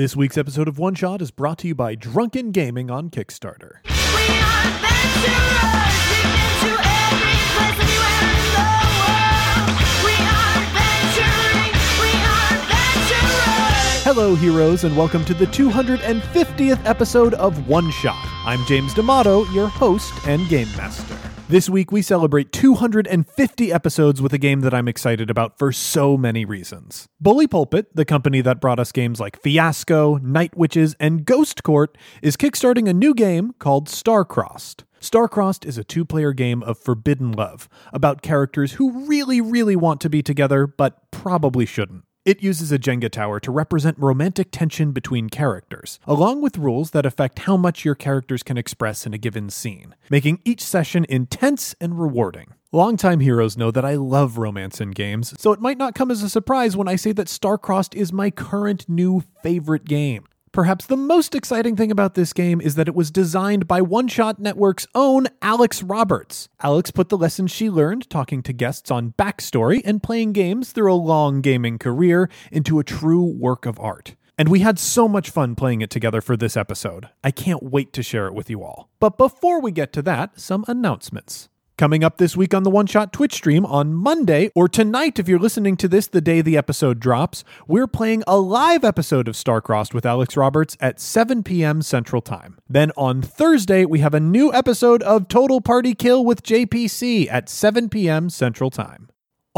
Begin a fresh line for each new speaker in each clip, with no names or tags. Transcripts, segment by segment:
This week's episode of One Shot is brought to you by Drunken Gaming on Kickstarter.
We are adventurers. We've been to every place anywhere in the world. We are adventuring. We are adventurers.
Hello, heroes, and welcome to the 250th episode of One Shot. I'm James D'Amato, your host and game master. This week, we celebrate 250 episodes with a game that I'm excited about for so many reasons. Bully Pulpit, the company that brought us games like Fiasco, Night Witches, and Ghost Court, is kickstarting a new game called Starcrossed. Starcrossed is a two player game of forbidden love about characters who really, really want to be together, but probably shouldn't. It uses a Jenga tower to represent romantic tension between characters, along with rules that affect how much your characters can express in a given scene, making each session intense and rewarding. Longtime heroes know that I love romance in games, so it might not come as a surprise when I say that Starcrossed is my current new favorite game. Perhaps the most exciting thing about this game is that it was designed by One Shot Network's own Alex Roberts. Alex put the lessons she learned talking to guests on backstory and playing games through a long gaming career into a true work of art. And we had so much fun playing it together for this episode. I can't wait to share it with you all. But before we get to that, some announcements. Coming up this week on the One Shot Twitch stream on Monday, or tonight if you're listening to this the day the episode drops, we're playing a live episode of Starcrossed with Alex Roberts at 7 p.m. Central Time. Then on Thursday, we have a new episode of Total Party Kill with JPC at 7 p.m. Central Time.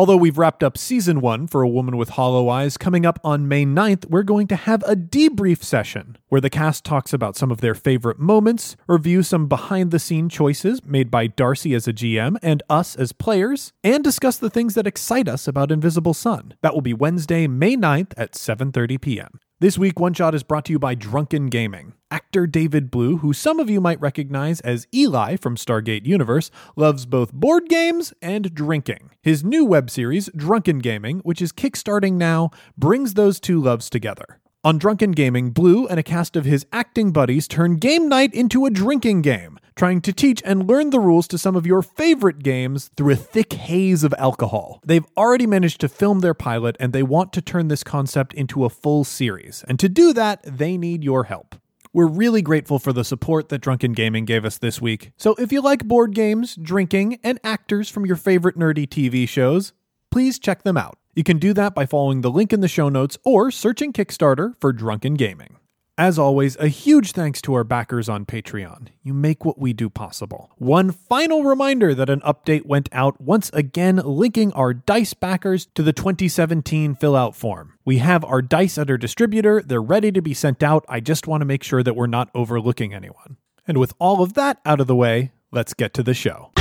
Although we've wrapped up season one for A Woman with Hollow Eyes, coming up on May 9th, we're going to have a debrief session where the cast talks about some of their favorite moments, review some behind the scene choices made by Darcy as a GM and us as players, and discuss the things that excite us about Invisible Sun. That will be Wednesday, May 9th at 7:30 p.m. This week, One Shot is brought to you by Drunken Gaming. Actor David Blue, who some of you might recognize as Eli from Stargate Universe, loves both board games and drinking. His new web series, Drunken Gaming, which is kickstarting now, brings those two loves together. On Drunken Gaming, Blue and a cast of his acting buddies turn game night into a drinking game, trying to teach and learn the rules to some of your favorite games through a thick haze of alcohol. They've already managed to film their pilot and they want to turn this concept into a full series. And to do that, they need your help. We're really grateful for the support that Drunken Gaming gave us this week. So if you like board games, drinking, and actors from your favorite nerdy TV shows, please check them out. You can do that by following the link in the show notes or searching Kickstarter for Drunken Gaming. As always, a huge thanks to our backers on Patreon. You make what we do possible. One final reminder that an update went out once again linking our DICE backers to the 2017 fill out form. We have our DICE at our distributor, they're ready to be sent out. I just want to make sure that we're not overlooking anyone. And with all of that out of the way, let's get to the show.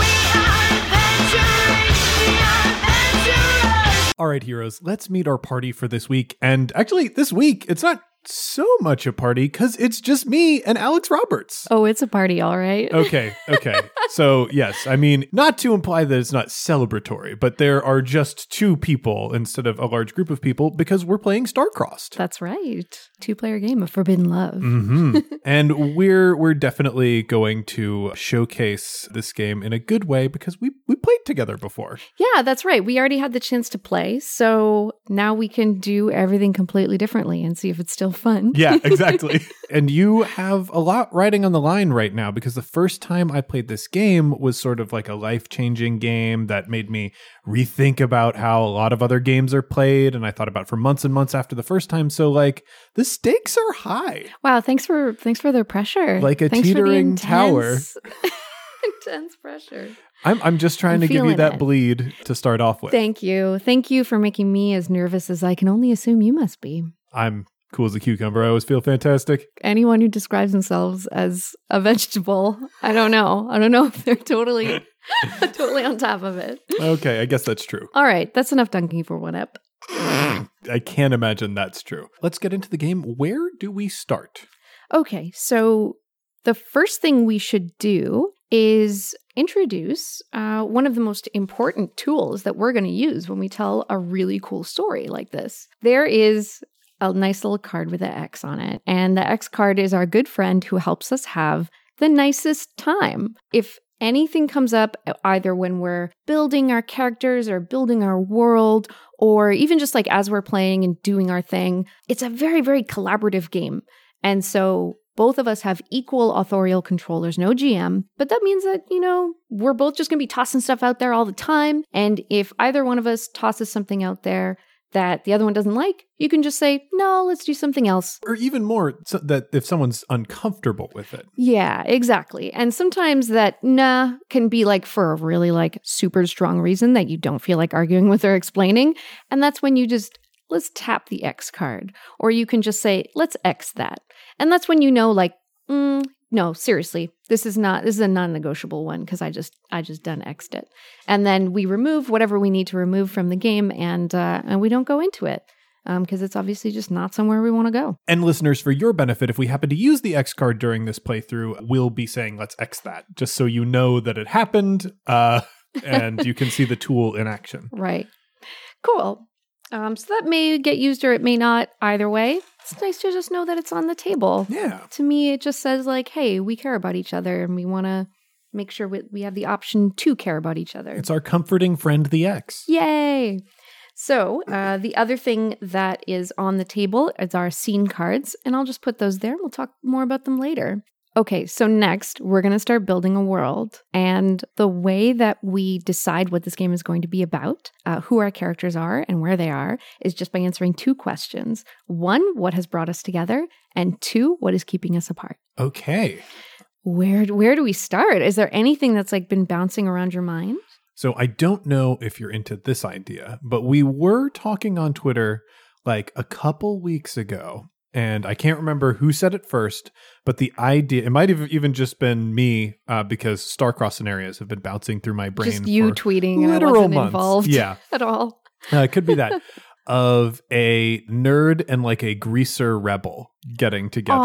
All right, heroes, let's meet our party for this week. And actually, this week, it's not so much a party because it's just me and Alex Roberts.
Oh, it's a party, all right.
Okay, okay. so, yes, I mean, not to imply that it's not celebratory, but there are just two people instead of a large group of people because we're playing Starcrossed.
That's right. Two player game of Forbidden Love.
hmm and we're we're definitely going to showcase this game in a good way because we we played together before.
Yeah, that's right. We already had the chance to play. So now we can do everything completely differently and see if it's still fun.
Yeah, exactly. and you have a lot riding on the line right now because the first time I played this game was sort of like a life changing game that made me rethink about how a lot of other games are played. And I thought about it for months and months after the first time. So, like, the stakes are high.
Wow, thanks for thanks for the pressure.
Like a
Thanks
teetering tower.
intense- intense pressure.
I'm, I'm just trying
I'm
to give you that
it.
bleed to start off with.
Thank you. Thank you for making me as nervous as I can only assume you must be.
I'm cool as a cucumber. I always feel fantastic.
Anyone who describes themselves as a vegetable, I don't know. I don't know if they're totally totally on top of it.
Okay, I guess that's true.
All right, that's enough dunking for one ep.
I can't imagine that's true. Let's get into the game. Where do we start?
Okay, so the first thing we should do is introduce uh, one of the most important tools that we're going to use when we tell a really cool story like this. There is a nice little card with an X on it, and the X card is our good friend who helps us have the nicest time. If anything comes up, either when we're building our characters or building our world, or even just like as we're playing and doing our thing, it's a very, very collaborative game. And so both of us have equal authorial controllers, no GM, but that means that, you know, we're both just going to be tossing stuff out there all the time. And if either one of us tosses something out there that the other one doesn't like, you can just say, no, let's do something else.
Or even more, so that if someone's uncomfortable with it.
Yeah, exactly. And sometimes that nah can be like for a really like super strong reason that you don't feel like arguing with or explaining. And that's when you just let's tap the X card. Or you can just say, let's X that. And that's when you know like, mm, no, seriously, this is not this is a non-negotiable one because I just I just done X'd it. And then we remove whatever we need to remove from the game and uh and we don't go into it. because it's obviously just not somewhere we want to go.
And listeners, for your benefit, if we happen to use the X card during this playthrough, we'll be saying let's X that, just so you know that it happened, uh, and you can see the tool in action.
Right. Cool. Um, so that may get used or it may not. Either way, it's nice to just know that it's on the table.
Yeah.
To me, it just says like, "Hey, we care about each other, and we want to make sure we, we have the option to care about each other."
It's our comforting friend, the X.
Yay! So uh, the other thing that is on the table is our scene cards, and I'll just put those there. We'll talk more about them later. Okay, so next we're going to start building a world. And the way that we decide what this game is going to be about, uh, who our characters are, and where they are, is just by answering two questions. One, what has brought us together? And two, what is keeping us apart?
Okay.
Where, where do we start? Is there anything that's like been bouncing around your mind?
So I don't know if you're into this idea, but we were talking on Twitter like a couple weeks ago, and I can't remember who said it first, but the idea it might have even just been me uh, because star-crossed scenarios have been bouncing through my brain.
just you tweeting and I wasn't
months.
involved
Yeah,
at all.
uh, it could be that of a nerd and like a greaser rebel getting together.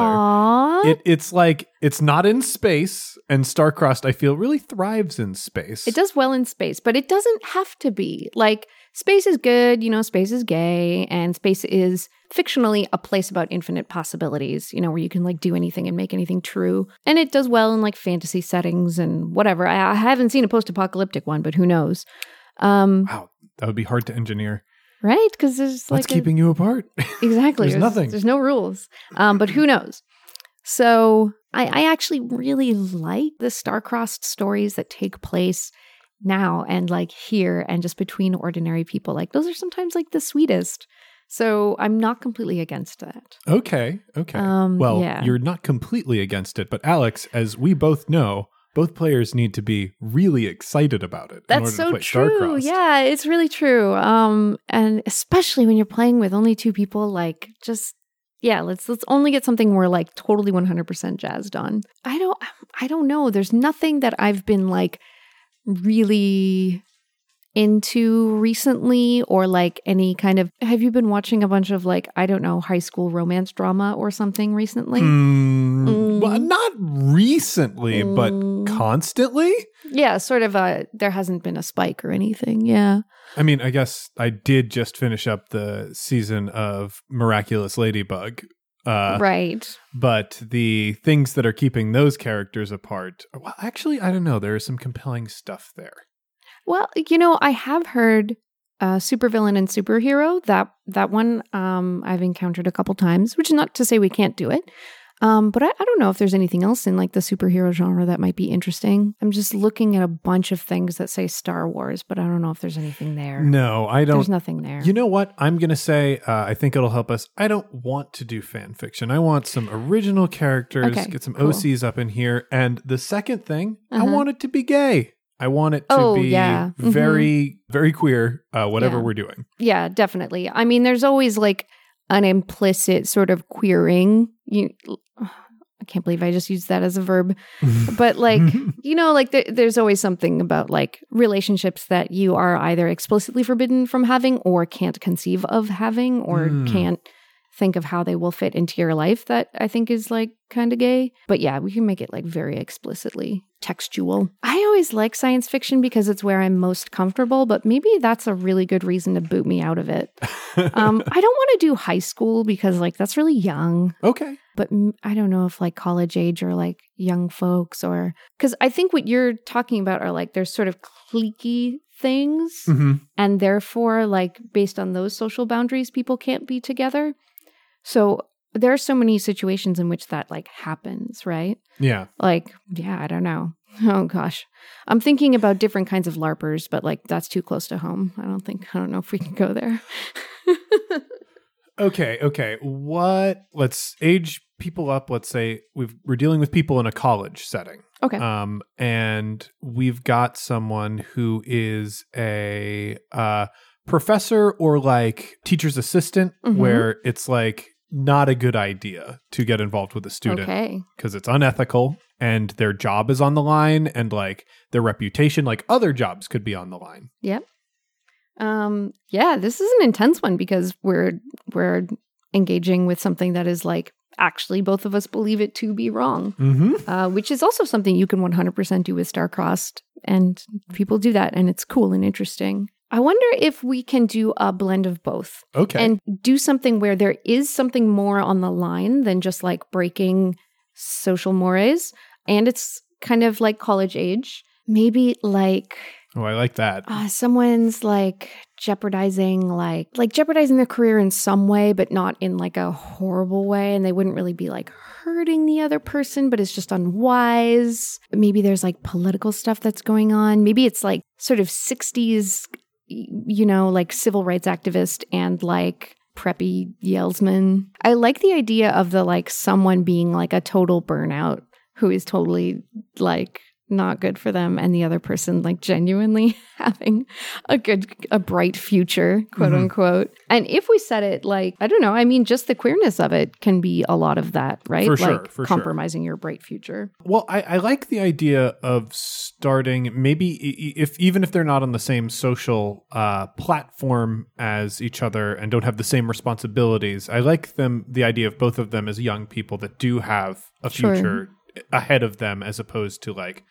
It, it's like it's not in space, and Starcrossed I feel really thrives in space.
It does well in space, but it doesn't have to be. Like, space is good, you know, space is gay, and space is fictionally a place about infinite possibilities, you know, where you can like do anything and make anything true. And it does well in like fantasy settings and whatever. I, I haven't seen a post apocalyptic one, but who knows? Um,
Wow, that would be hard to engineer.
right? Because there's like
What's
a-
keeping you apart?
Exactly.
There's nothing.
There's no rules. Um, but who knows? So I, I actually really like the star-crossed stories that take place now and like here and just between ordinary people. Like those are sometimes like the sweetest. So I'm not completely against that.
okay, okay.
Um,
well,
yeah.
you're not completely against it, but Alex, as we both know, both players need to be really excited about it. in
That's
order
so
to play
true. Yeah, it's really true. Um, and especially when you're playing with only two people, like just yeah, let's let's only get something we're like totally 100% jazzed on. I don't I don't know. There's nothing that I've been like really into recently or like any kind of have you been watching a bunch of like I don't know high school romance drama or something recently?
Mm,
Mm.
Well, not recently, but
Mm.
constantly.
Yeah, sort of a there hasn't been a spike or anything. Yeah.
I mean, I guess I did just finish up the season of Miraculous Ladybug. Uh,
right.
But the things that are keeping those characters apart, well, actually, I don't know. There is some compelling stuff there.
Well, you know, I have heard uh, supervillain and superhero. That that one um, I've encountered a couple times, which is not to say we can't do it. Um, but I, I don't know if there's anything else in like the superhero genre that might be interesting. I'm just looking at a bunch of things that say Star Wars, but I don't know if there's anything there.
No, I don't.
There's nothing there.
You know what? I'm going to say, uh, I think it'll help us. I don't want to do fan fiction. I want some original characters,
Okay,
get some
cool.
OCs up in here. And the second thing, I
Uh-huh.
want it to be gay. I want it to
Oh,
be
yeah. Mhm.
very, very queer, uh, whatever
Yeah.
we're doing.
Yeah, definitely. I mean, there's always like an implicit sort of queering. You, I can't believe I just used that as a verb. But like, you know, like there, there's always something about like relationships that you are either explicitly forbidden from having or can't conceive of having or
Hmm.
can't think of how they will fit into your life that I think is like kind of gay. But yeah, we can make it like very explicitly textual. I always like science fiction because it's where I'm most comfortable, but maybe that's a really good reason to boot me out of it. um, I don't want to do high school because like that's really young
Okay.
but m- I don't know if like college age or like young folks or because I think what you're talking about are like there's sort of cliquey things,
hmm
and therefore, like based on those social boundaries, people can't be together. So there are so many situations in which that like happens, right?
Yeah.
Like, yeah, I don't know. Oh gosh, I'm thinking about different kinds of larpers, but like that's too close to home. I don't think I don't know if we can go there.
Okay. Okay. What? Let's age people up. Let's say we've, we're dealing with people in a college setting.
okay.
Um, and we've got someone who is a uh, professor or like teacher's assistant,
Mhm.
where it's like not a good idea to get involved with a student
okay.
because it's unethical and their job is on the line and like their reputation, like other jobs, could be on the line.
Yep. Um yeah, this is an intense one because we're we're engaging with something that is like actually both of us believe it to be wrong,
Mm-hmm.
uh, which is also something you can 100% do with Starcrossed. And people do that and it's cool and interesting. I wonder if we can do a blend of both
Okay.
and do something where there is something more on the line than just like breaking social mores. And it's kind of like college age. Maybe like
oh, I like that.
uh, someone's like jeopardizing like like jeopardizing their career in some way but not in like a horrible way and they wouldn't really be like hurting the other person but it's just unwise maybe there's like political stuff that's going on maybe it's like sort of 60s y- you know like civil rights activist and like preppy yellsman. I like the idea of the like someone being like a total burnout who is totally like not good for them and the other person like genuinely having a good a bright future quote
Mhm.
unquote and if we said it like i don't know i mean just the queerness of it can be a lot of that right
For sure,
like
for sure.
compromising your bright future
Well, I, I like the idea of starting maybe if even if they're not on the same social uh, platform as each other and don't have the same responsibilities. I like them the idea of both of them as young people that do have a
Sure.
future ahead of them as opposed to like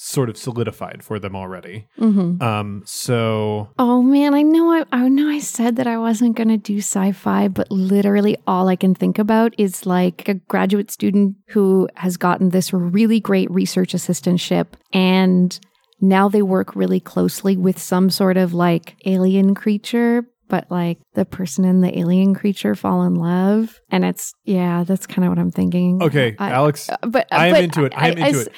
sort of solidified for them already.
mm-hmm.
Um, so
Oh man, I know I, I know I said that I wasn't going to do sci-fi, but literally all I can think about is like a graduate student who has gotten this really great research assistantship and now they work really closely with some sort of like alien creature but like the person and the alien creature fall in love and it's yeah that's kind of what i'm thinking
okay,
I-
Alex,
but
I am
but
into it. I am
I
into it.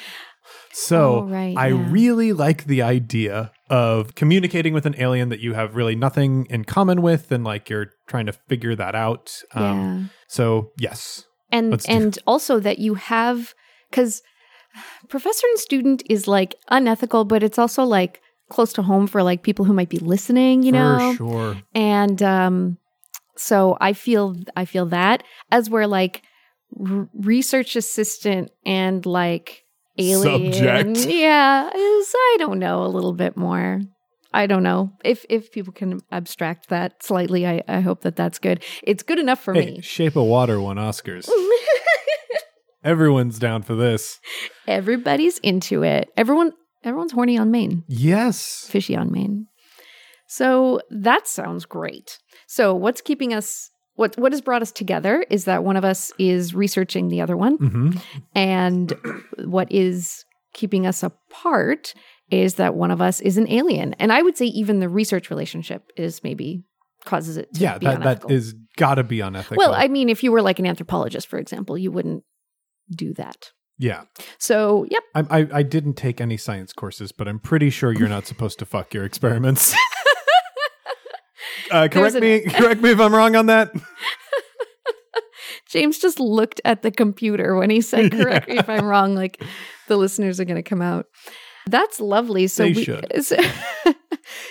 So
Oh, right,
I
yeah.
really like the idea of communicating with an alien that you have really nothing in common with, and like you're trying to figure that out. Um,
yeah
So yes,
and
do-
and also that you have because professor and student is like unethical but it's also like close to home for like people who might be listening you know
for sure.
and um so i feel i feel that as we're like r- research assistant and like alien
Subject.
yeah is i don't know a little bit more I don't know if if people can abstract that slightly. I, I hope that that's good. It's good enough for
Hey,
me.
Shape of Water won Oscars. Everyone's down for this.
Everybody's into it. Everyone everyone's horny on main.
Yes.
Fishy on main. So that sounds great. So what's keeping us what what has brought us together is that one of us is researching the other one
hmm
and what is keeping us apart is that one of us is an alien. And I would say even the research relationship is maybe causes it to
Yeah, that, that
unethical.
is got to be unethical.
well, I mean if you were like an anthropologist for example, you wouldn't do that.
yeah,
So, yep.
I, I I didn't take any science courses, but I'm pretty sure you're not supposed to fuck your experiments. uh, correct
an-
me. correct me if I'm wrong on that.
James just looked at the computer when he said, correct me if I'm wrong, like the listeners are going to come out. That's lovely. So
They
we,
should.
So,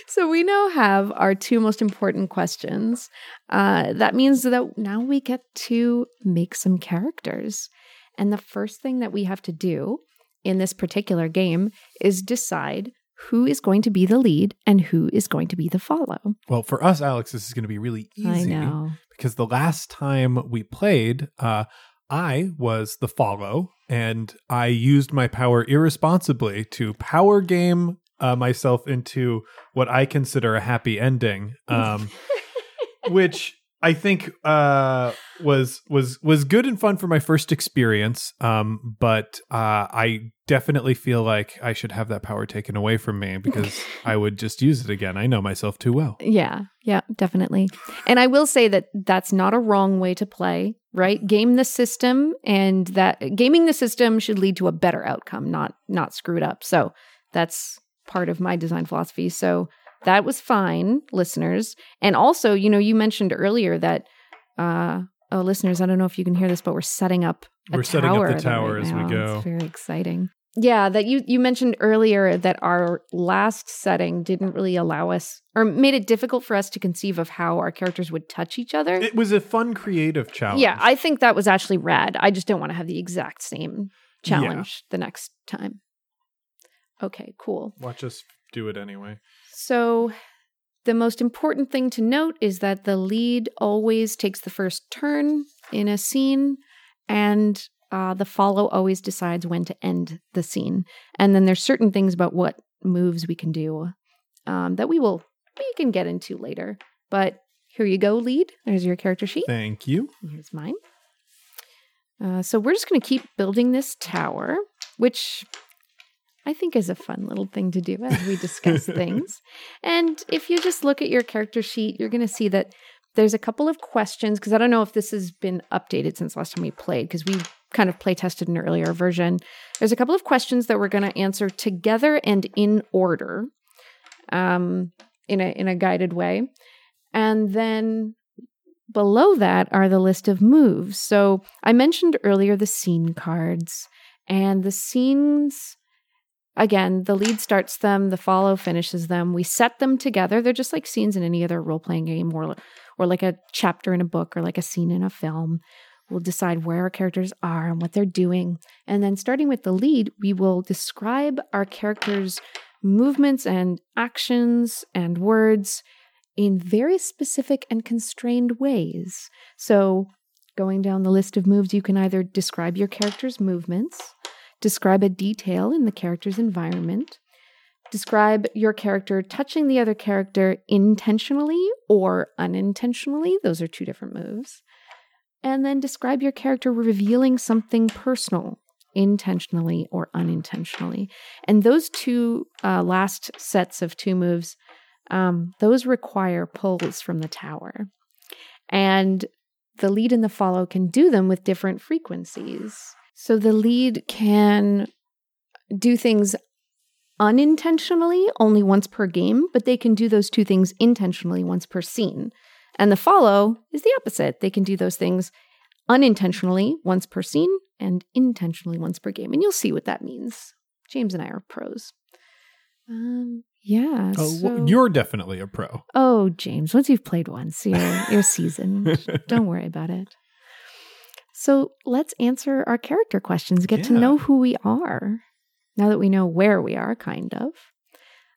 so we now have our two most important questions. Uh, that means that now we get to make some characters. And the first thing that we have to do in this particular game is decide who is going to be the lead and who is going to be the follow.
Well, for us, Alex, this is going to be really easy.
I know.
because the last time we played, uh, I was the follow, and I used my power irresponsibly to power game uh, myself into what I consider a happy ending, um, which I think uh, was was was good and fun for my first experience. Um, but uh, I definitely feel like I should have that power taken away from me because I would just use it again. I know myself too well.
Yeah, yeah, definitely. And I will say that that's not a wrong way to play, right? Game the system and that gaming the system should lead to a better outcome, not not screw it up. So that's part of my design philosophy. So that was fine, listeners. And also, you know, you mentioned earlier that uh oh listeners, I don't know if you can hear this, but we're setting up a
We're setting up the
right
tower as we go.
It's very exciting. Yeah, that you you mentioned earlier that our last setting didn't really allow us or made it difficult for us to conceive of how our characters would touch each other.
It was a fun, creative challenge.
yeah, I think that was actually rad. I just don't want to have the exact same challenge the next time. Okay, cool.
watch us do it anyway.
So, the most important thing to note is that the lead always takes the first turn in a scene, and uh, the follow always decides when to end the scene. And then there's certain things about what moves we can do um, that we will we can get into later. But here you go, lead. There's your character sheet.
Thank you.
Here's mine. Uh, so we're just going to keep building this tower, which I think is a fun little thing to do as we discuss things. And if you just look at your character sheet, you're going to see that there's a couple of questions because I don't know if this has been updated since last time we played because we kind of play tested an earlier version. There's a couple of questions that we're going to answer together and in order, um, in a in a guided way, and then below that are the list of moves. So I mentioned earlier the scene cards, and the scenes, again, the lead starts them, the follow finishes them. We set them together. They're just like scenes in any other role playing game or, or like a chapter in a book or like a scene in a film. We'll decide where our characters are and what they're doing. And then starting with the lead, we will describe our characters' movements and actions and words in very specific and constrained ways. So, going down the list of moves, you can either describe your character's movements, describe a detail in the character's environment, describe your character touching the other character intentionally or unintentionally. Those are two different moves. And then describe your character revealing something personal, intentionally or unintentionally. And those two uh, last sets of two moves um, those require pulls from the tower. And the lead and the follow can do them with different frequencies. So the lead can do things unintentionally only once per game, but they can do those two things intentionally once per scene. And the follow is the opposite. They can do those things unintentionally once per scene and intentionally once per game. And you'll see what that means. James and I are pros. Um, yeah.
Oh,
so-
well, you're definitely a pro.
Oh, James, once you've played once, you're, you're seasoned. Don't worry about it. So let's answer our character questions, get to know who we are now that we know where we are, kind of.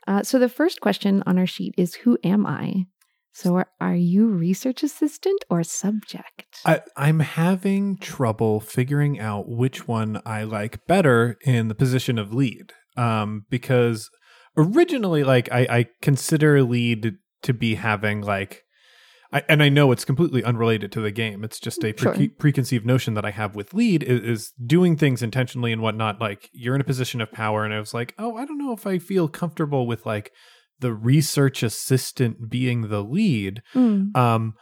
Uh, so the first question on our sheet is Who am I? So are, are you research assistant or subject?
I, I'm having trouble figuring out which one I like better in the position of lead. Um, because originally, like I, I consider lead to be having like, I, and I know it's completely unrelated to the game. It's just a pre-
Sure.
preconceived notion that I have with lead is, is doing things intentionally and whatnot. Like you're in a position of power, and I was like, oh, I don't know if I feel comfortable with like the research assistant being the lead.
Mm,
Um,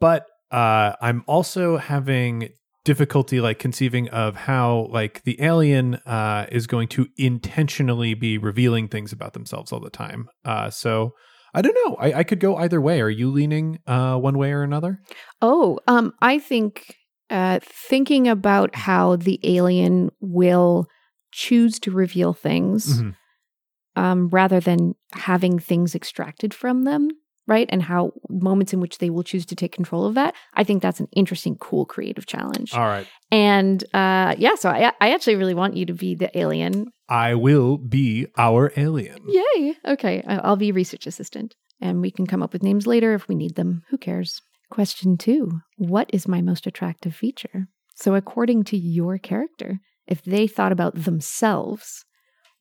but uh, I'm also having difficulty like conceiving of how like the alien uh is going to intentionally be revealing things about themselves all the time. Uh, so I don't know. I, I could go either way. Are you leaning uh one way or another?
Oh, um, I think uh, thinking about how the alien will choose to reveal things
Mhm.
um, rather than having things extracted from them, right? And how moments in which they will choose to take control of that. I think that's an interesting, cool, creative challenge.
All right.
and uh, yeah, so I, I actually really want you to be the alien.
I will be our alien.
Yay. Okay. I'll be research assistant and we can come up with names later if we need them. Who cares? Question two What is my most attractive feature? So, according to your character, if they thought about themselves,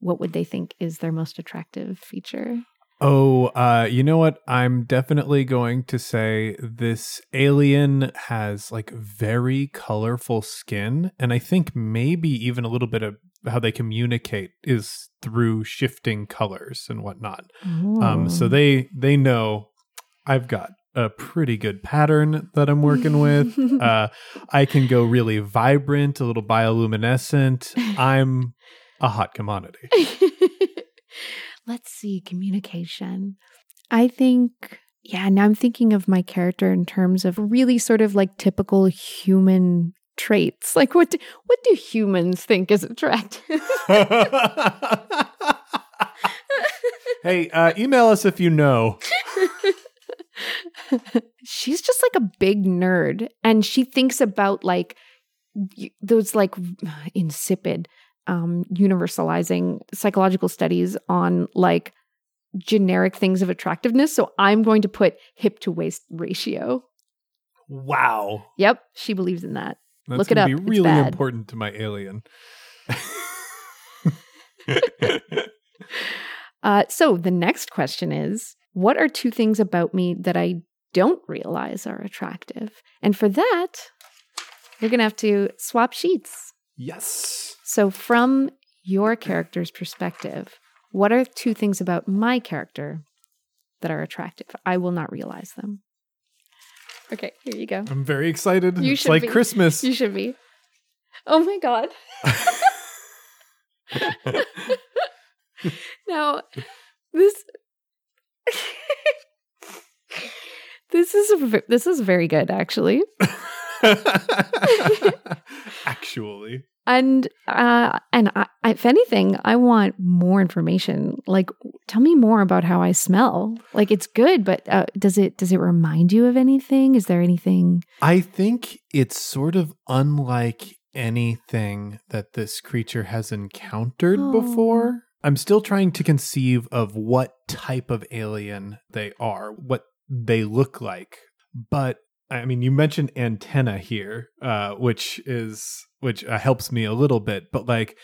what would they think is their most attractive feature?
Oh, uh, you know what? I'm definitely going to say this alien has like very colorful skin, and I think maybe even a little bit of how they communicate is through shifting colors and whatnot. Um, so they they know I've got a pretty good pattern that I'm working with. uh, I can go really vibrant, a little bioluminescent. I'm a hot commodity.
Let's see, communication. I think, yeah, now I'm thinking of my character in terms of really sort of like typical human traits. Like what do, what do humans think is attractive?
hey, uh, email us if you know.
She's just like a big nerd and she thinks about like those like insipid um universalizing psychological studies on like generic things of attractiveness. So I'm going to put hip to waist ratio.
Wow.
Yep, she believes in that.
That's
Look it up.
Be really important to my alien.
Uh, so the next question is What are two things about me that I don't realize are attractive? And for that, you're going to have to swap sheets.
yes.
So, from your character's perspective, what are two things about my character that are attractive? I will not realize them. Okay, here you go.
I'm very excited.
You
it's
should
like
be.
Christmas.
You should be. Oh my God. now, this. This is this is very good actually,
Actually.
And uh, and I, if anything, I want more information. Like, tell me more about how I smell. Like, it's good, but uh, does it does it remind you of anything? Is there anything?
I think it's sort of unlike anything that this creature has encountered
Oh.
before. I'm still trying to conceive of what type of alien they are, what they look like. But I mean, you mentioned antenna here, uh, which is which uh, helps me a little bit. But like,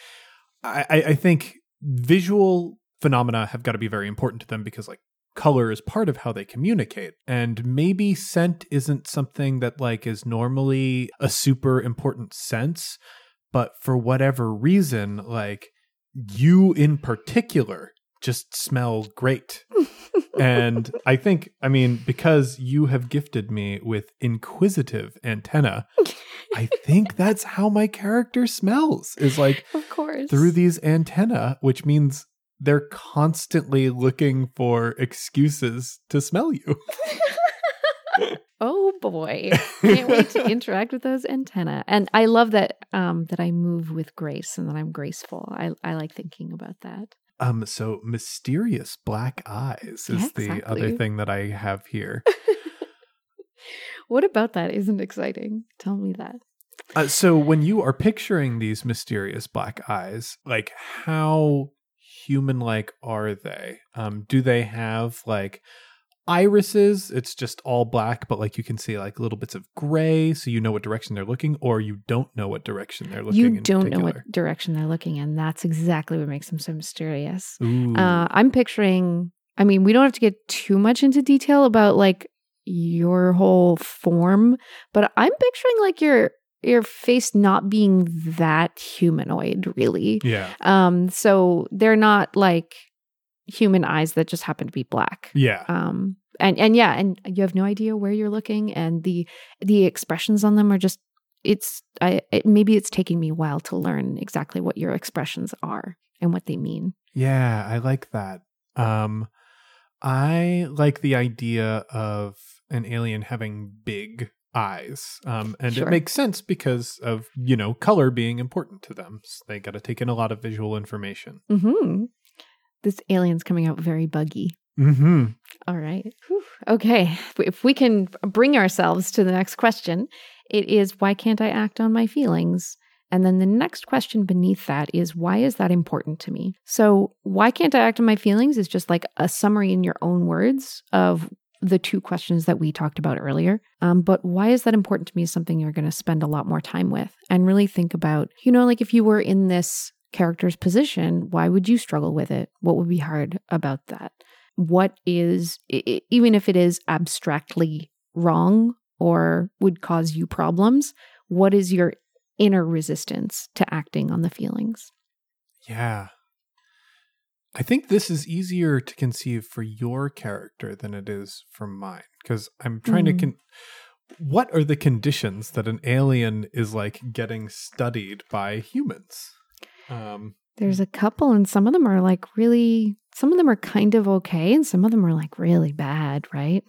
I, I I think visual phenomena have got to be very important to them because like color is part of how they communicate and maybe scent isn't something that like is normally a super important sense but for whatever reason like you in particular just smell great and i think i mean because you have gifted me with inquisitive antenna i think that's how my character smells is like
Of course.
through these antenna, which means they're constantly looking for excuses to smell you.
Oh boy. Can't wait to interact with those antenna. And I love that um that I move with grace and that I'm graceful. I I like thinking about that.
Um, so mysterious black eyes is
Yeah,
the other thing that I have here.
What about that isn't exciting? Tell me that.
Uh, so when you are picturing these mysterious black eyes, like how human-like are they? Um, do they have like irises? It's just all black, but like you can see like little bits of gray, so you know what direction they're looking, or you don't know what direction they're looking.
you don't know what direction they're looking in. That's exactly what makes them so mysterious. Uh, I'm picturing, I mean, we don't have to get too much into detail about like your whole form, but I'm picturing like your your face not being that humanoid really.
yeah.
Um so they're not like human eyes that just happen to be black.
Yeah.
Um and and yeah, and you have no idea where you're looking and the the expressions on them are just it's I it, maybe it's taking me a while to learn exactly what your expressions are and what they mean.
Yeah, I like that. Um I like the idea of an alien having big eyes. Um and
Sure.
it makes sense because of, you know, color being important to them. So they got to take in a lot of visual information.
hmm This alien's coming out very buggy.
Mhm.
All right. Whew. Okay. If we can bring ourselves to the next question, it is why can't I act on my feelings? And then the next question beneath that is why is that important to me? So, why can't I act on my feelings is just like a summary in your own words of the two questions that we talked about earlier. Um, but why is that important to me is something you're going to spend a lot more time with and really think about, you know, like if you were in this character's position, why would you struggle with it? What would be hard about that? What is, even if it is abstractly wrong or would cause you problems, what is your inner resistance to acting on the feelings?
Yeah. I think this is easier to conceive for your character than it is for mine because I'm trying
Mm.
to con- what are the conditions that an alien is like getting studied by humans? Um
There's a couple, and some of them are like really, some of them are kind of okay, and some of them are like really bad, right?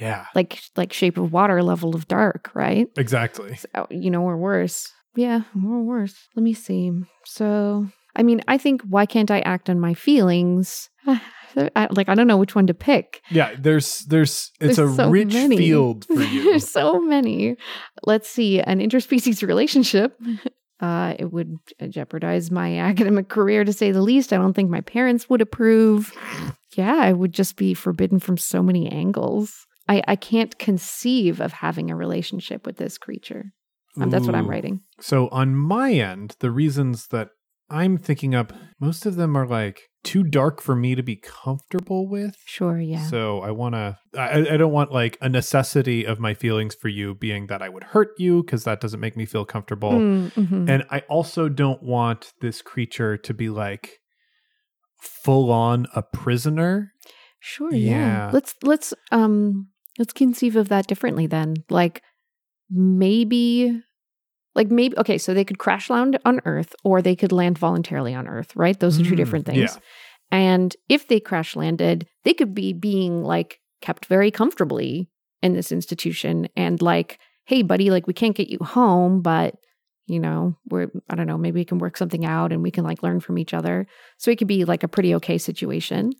yeah,
Like, like Shape of Water level of dark, right?
exactly.
So, you know, or worse. Yeah, or worse. Let me see. So, I mean, I think why can't I act on my feelings? I, like, I don't know which one to pick.
Yeah, there's there's it's
There's
a
so
rich
many.
field for you.
There's so many. Let's see. An interspecies relationship. Uh, it would jeopardize my academic career to say the least. I don't think my parents would approve. Yeah, I would just be forbidden from so many angles. I, I can't conceive of having a relationship with this creature. Um, that's what I'm writing.
So on my end, the reasons that I'm thinking up, most of them are like too dark for me to be comfortable with.
Sure, yeah.
So I want to. I, I don't want like a necessity of my feelings for you being that I would hurt you because that doesn't make me feel comfortable.
Mm, mhm.
And I also don't want this creature to be like full on a prisoner.
Sure, yeah.
Yeah.
Let's let's um let's conceive of that differently then. Like maybe like maybe okay, so they could crash land on Earth or they could land voluntarily on Earth, right? Those are two
Mm,
different things.
yeah.
And if they crash landed, they could be being like kept very comfortably in this institution and like, hey buddy, like we can't get you home, but you know, we're I don't know, maybe we can work something out and we can like learn from each other. So it could be like a pretty okay situation.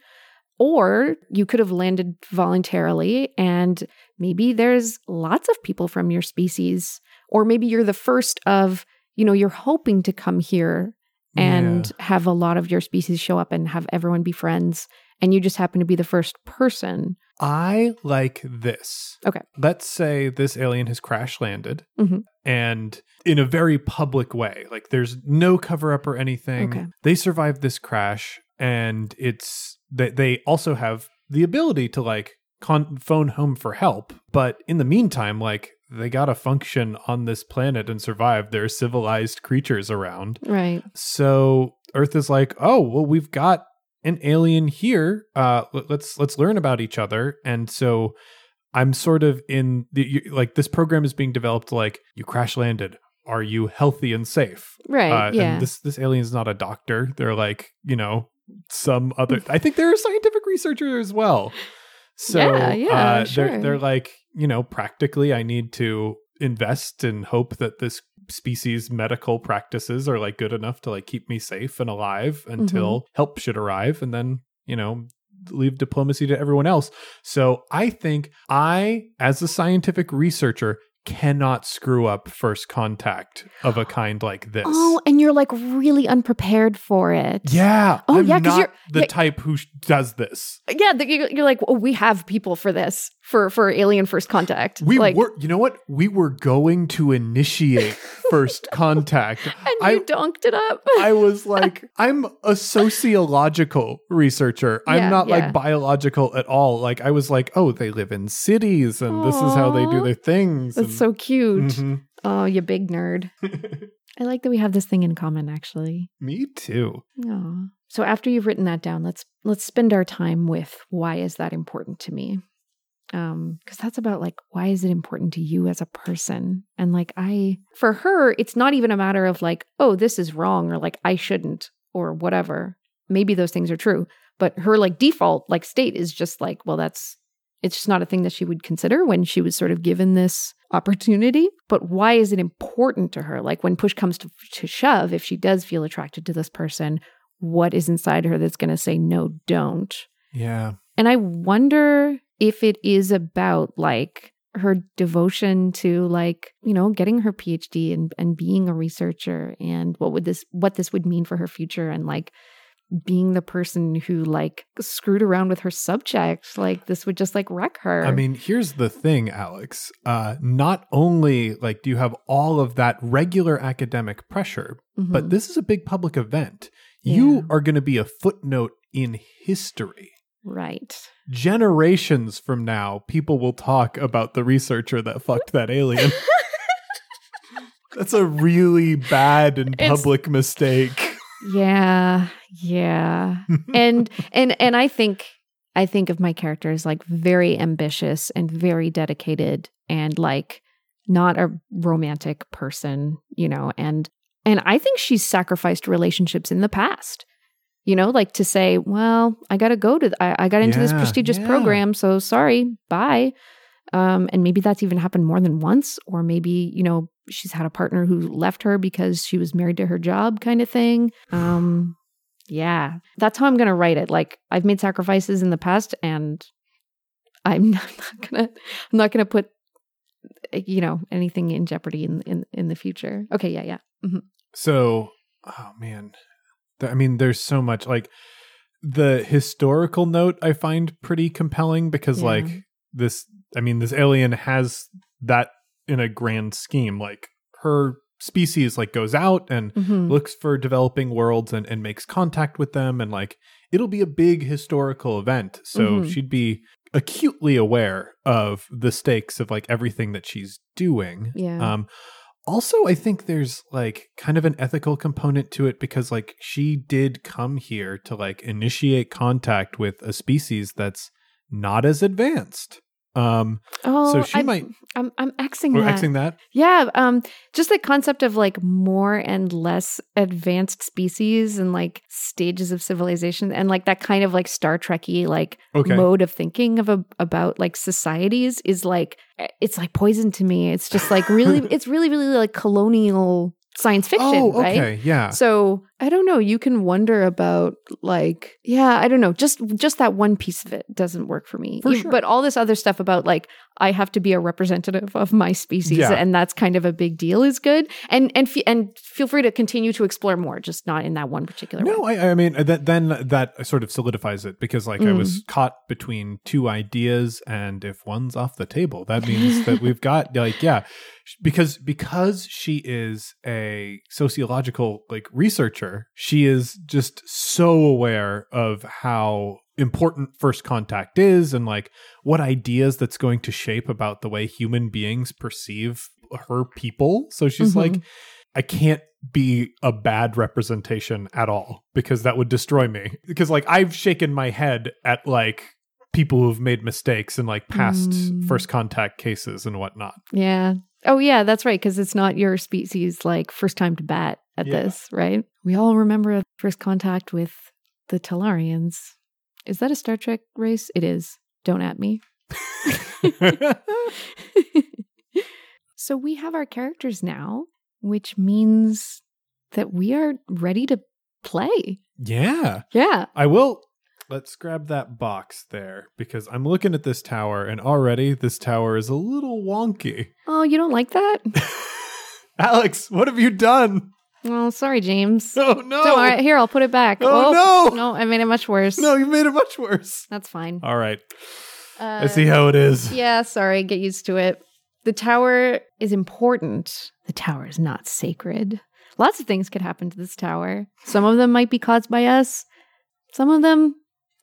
Or you could have landed voluntarily, and maybe there's lots of people from your species, or maybe you're the first of, you know, you're hoping to come here and have a lot of your species show up and have everyone be friends, and you just happen to be the first person.
I like this.
Okay.
Let's say this alien has crash landed
Mhm.
and in a very public way. Like there's no cover up or anything.
Okay.
They survived this crash and it's that they also have the ability to like con- phone home for help. But in the meantime, like they got to function on this planet and survive. There are civilized creatures around.
Right.
So Earth is like, oh well, we've got an alien here. Uh, let- let's let's learn about each other. And so I'm sort of in the you, like this program is being developed. Like you crash landed. Are you healthy and safe?
Right.
Uh,
yeah.
And this this alien is not a doctor. They're like you know some other. I think they're a scientific researcher as well. So
Yeah, yeah,
uh,
sure.
they're they're like you know practically I need to invest and hope that this species medical practices are like good enough to like keep me safe and alive until
Mm-hmm.
help should arrive and then you know leave diplomacy to everyone else so i think i as a scientific researcher cannot screw up first contact of a kind like this
oh, and you're like really unprepared for it.
yeah
Oh,
I'm
yeah, 'cause
not
you're-
the
yeah.
type who sh- does this
Yeah, the, you- you're like, oh, we have people for this for for alien first contact.
we
like,
were you know what we were going to initiate first contact
and
I-
you donked it up.
I was like, I'm a sociological researcher. I'm not
yeah.
like biological at all. Like, I was like, oh, they live in cities and this is how they do their things.
That's so cute.
Mhm.
Oh, you big nerd. I like that we have this thing in common, actually.
Me too.
Aw. So after you've written that down, let's let's spend our time with why is that important to me? Um, because that's about like why is it important to you as a person? And like I for her, it's not even a matter of like, oh, this is wrong or like I shouldn't or whatever. Maybe those things are true. But her like default like state is just like, well, that's it's just not a thing that she would consider when she was sort of given this opportunity. But why is it important to her? Like when push comes to, to shove, if she does feel attracted to this person, what is inside her that's going to say, no, don't?
Yeah.
And I wonder if it is about like her devotion to like, you know, getting her PhD and and being a researcher and what would this what this would mean for her future and like being the person who like screwed around with her subject like this would just like wreck her
I mean, here's the thing, Alex. Uh, not only like do you have all of that regular academic pressure, but
Mhm.
this is a big public event.
Yeah.
You are going to be a footnote in history.
Right
Generations from now, people will talk about the researcher that fucked that alien. That's a really bad and
It's-
public mistake.
yeah yeah and and and i think i think of my character as like very ambitious and very dedicated and like not a romantic person you know and and i think she's sacrificed relationships in the past you know like to say well i gotta go to th- I, I got into this prestigious
yeah.
program so sorry bye um and maybe that's even happened more than once or maybe you know she's had a partner who left her because she was married to her job kind of thing um yeah, that's how I'm going to write it. Like I've made sacrifices in the past and I'm not, not going to I'm not going to put you know anything in jeopardy in in in the future. Okay, yeah, yeah.
So, oh man, I mean, there's so much like the historical note I find pretty compelling because,
Yeah.
like, this, I mean, this alien has that in a grand scheme. Like, her species like goes out and
Mhm.
looks for developing worlds and, and makes contact with them and like it'll be a big historical event so
Mhm.
she'd be acutely aware of the stakes of like everything that she's doing
Yeah.
um also i think there's like kind of an ethical component to it because like she did come here to like initiate contact with a species that's not as advanced um
Oh,
so she
I,
might
I'm I'm Xing that.
Xing that
Yeah, um, just the concept of like more and less advanced species and like stages of civilization and like that kind of like Star Trekky like
Okay.
mode of thinking of a, about like societies is like it's like poison to me. It's just like really, it's really, really like colonial science fiction,
oh
right?
okay yeah
So I don't know. You can wonder about like, yeah, I don't know. Just just that one piece of it doesn't work for me.
For sure.
But all this other stuff about like I have to be a representative of my species,
Yeah.
and that's kind of a big deal is good. And and fe- and feel free to continue to explore more, just not in that one particular
No,
way.
I, I mean that then that sort of solidifies it because like I was
Mm.
caught between two ideas, and if one's off the table, that means that we've got like yeah, because because she is a sociological like researcher, she is just so aware of how important first contact is and like what ideas that's going to shape about the way human beings perceive her people. So she's
Mhm.
like I can't be a bad representation at all because that would destroy me. Because like I've shaken my head at like people who've made mistakes in like past
Mm.
first contact cases and whatnot.
Yeah. Oh yeah, that's right. Because it's not your species like first time to bat at
Yeah.
this, right? We all remember first contact with the Telarians. Is that a Star Trek race? It is. Don't at me. so we have our characters now, which means that we are ready to play.
yeah.
Yeah.
I will let's grab that box there because I'm looking at this tower and already this tower is a little wonky.
Oh, you don't like that?
Alex, what have you done?
well, sorry, James.
Oh no.
Don't worry. Here, I'll put it back.
Oh, no.
No, I made it much worse.
No, you made it much worse.
That's fine.
All right.
Uh,
I see how it is.
Yeah, sorry, get used to it. The tower is important. The tower is not sacred. Lots of things could happen to this tower. Some of them might be caused by us, some of them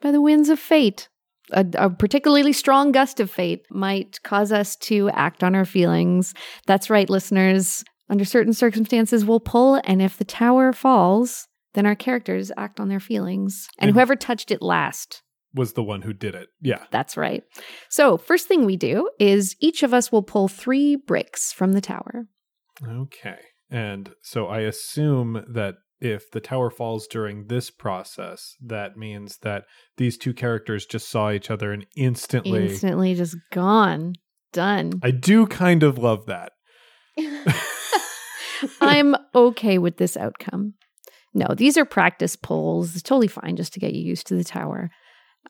by the winds of fate. A, a particularly strong gust of fate might cause us to act on our feelings. That's right, listeners. Under certain circumstances, we'll pull, and if the tower falls, then our characters act on their feelings. And
And-
whoever touched it last
Was the one who did it. Yeah.
that's right. So, first thing we do is each of us will pull three bricks from the tower.
Okay. And so I assume that if the tower falls during this process, that means that these two characters just saw each other and instantly.
Instantly just gone. Done.
I do kind of love that.
I'm okay with this outcome. No, these are practice pulls. It's totally fine just to get you used to the tower.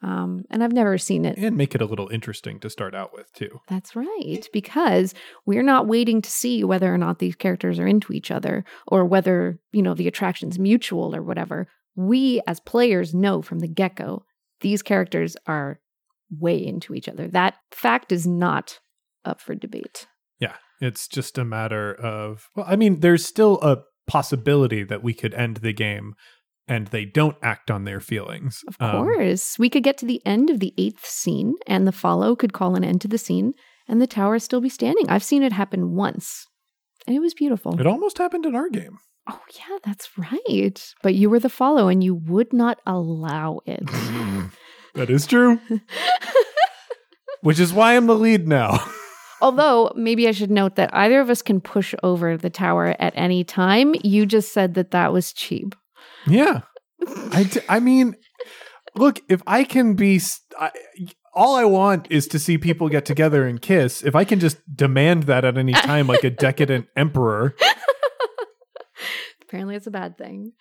Um, and I've never seen it.
And make it a little interesting to start out with, too.
That's right, because we're not waiting to see whether or not these characters are into each other or whether, you know, the attraction's mutual or whatever. We as players know from the get go, these characters are way into each other. That fact is not up for debate.
Yeah. It's just a matter of, well, I mean, there's still a possibility that we could end the game and they don't act on their feelings.
Of
Um,
course. we could get to the end of the eighth scene and the follow could call an end to the scene and the tower still be standing. I've seen it happen once and it was beautiful.
it almost happened in our game.
Oh, yeah, that's right. But you were the follow and you would not allow it.
That is true. Which is why I'm the lead now.
Although, maybe I should note that either of us can push over the tower at any time. You just said that that was cheap.
Yeah. I, d- I mean, look, if I can be. I, all I want is to see people get together and kiss. If I can just demand that at any time, like a decadent emperor,
Apparently, it's a bad thing.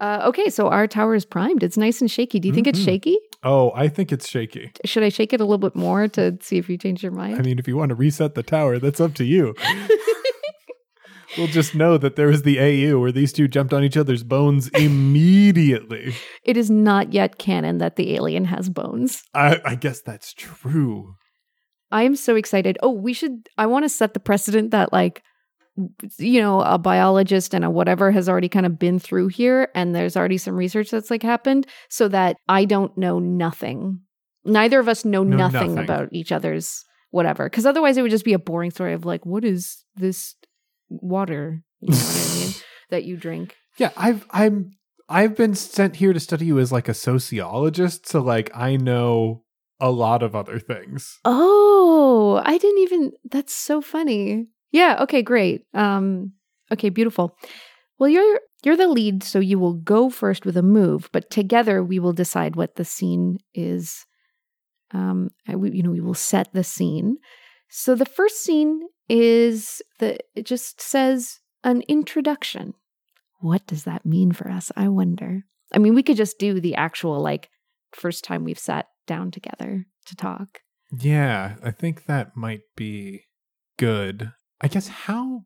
Uh, okay, so our tower is primed. It's nice and shaky. Do you think it's
Mhm.
shaky?
oh, I think it's shaky.
Should I shake it a little bit more to see if you change your mind?
I mean, if you want to reset the tower, that's up to you. we'll just know that there was the AU where these two jumped on each other's bones immediately.
it is not yet canon that the alien has bones.
I, I guess that's true.
I am so excited. Oh, we should. I want to set the precedent that, like, you know, a biologist and a whatever has already kind of been through here, and there's already some research that's like happened, so that I don't know nothing. Neither of us know
Know
nothing,
nothing.
about each other's whatever, because otherwise it would just be a boring story of like, what is this water? You know what I mean? That you drink.
Yeah, I've I'm I've been sent here to study you as like a sociologist, so like I know a lot of other things.
Oh, I didn't even that's so funny. Yeah, okay, great. Um okay, beautiful. Well, you're you're the lead, so you will go first with a move, but together we will decide what the scene is. Um I- we, you know, we will set the scene. So the first scene is the it just says an introduction. What does that mean for us? I wonder. I mean, we could just do the actual like first time we've sat down together to talk.
Yeah, I think that might be good. I guess how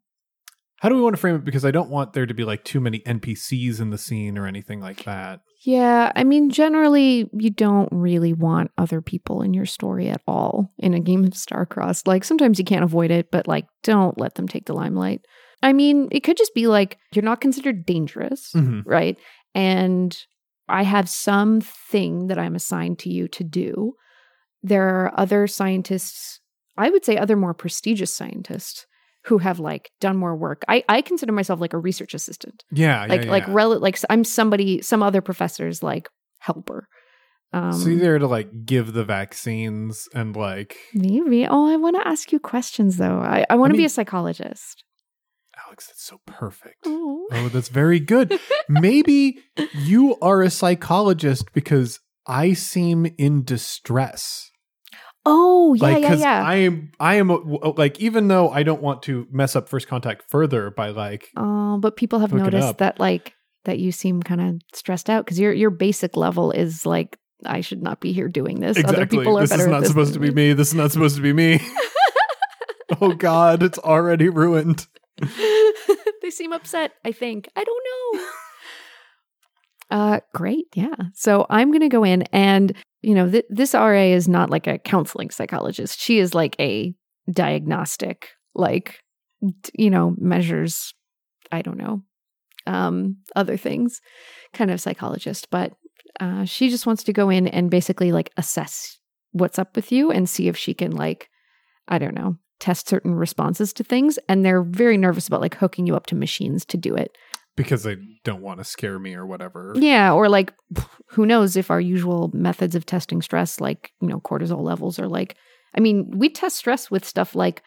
how do we want to frame it because I don't want there to be like too many NPCs in the scene or anything like that.
Yeah, I mean, generally, you don't really want other people in your story at all in a game of Star Crossed. Like, sometimes you can't avoid it, but like, don't let them take the limelight. I mean, it could just be like you're not considered dangerous,
Mhm.
right? And I have some thing that I'm assigned to you to do. There are other scientists, I would say, other more prestigious scientists who have like done more work. I, I consider myself like a research assistant
Yeah,
like
yeah,
like
yeah.
rel- like I'm somebody some other professor's like helper. Um,
so you're there to like give the vaccines and like
maybe. Oh, I want to ask you questions though. I, I want to be
mean-
a psychologist.
Alex, that's so perfect.
Oh.
Oh, that's very good. Maybe you are a psychologist because I seem in distress.
Oh, yeah,
like
yeah, yeah.
I am I am like even though I don't want to mess up first contact further by like
oh, but people have noticed that like that you seem kind of stressed out because your your basic level is like I should not be here doing this. Other people are
this
better.
is not
this
supposed to be me. This is not supposed to be me. oh god, it's already ruined.
they seem upset, I think. I don't know. uh great. Yeah. So I'm going to go in and you know, th- this RA is not like a counseling psychologist. She is like a diagnostic like d- you know, measures I don't know. Um other things kind of psychologist, but uh she just wants to go in and basically like assess what's up with you and see if she can like I don't know, test certain responses to things. And they're very nervous about like hooking you up to machines to do it.
Because they don't want to scare me or whatever.
Yeah. Or like, who knows if our usual methods of testing stress, like, you know, cortisol levels are like, I mean, we test stress with stuff like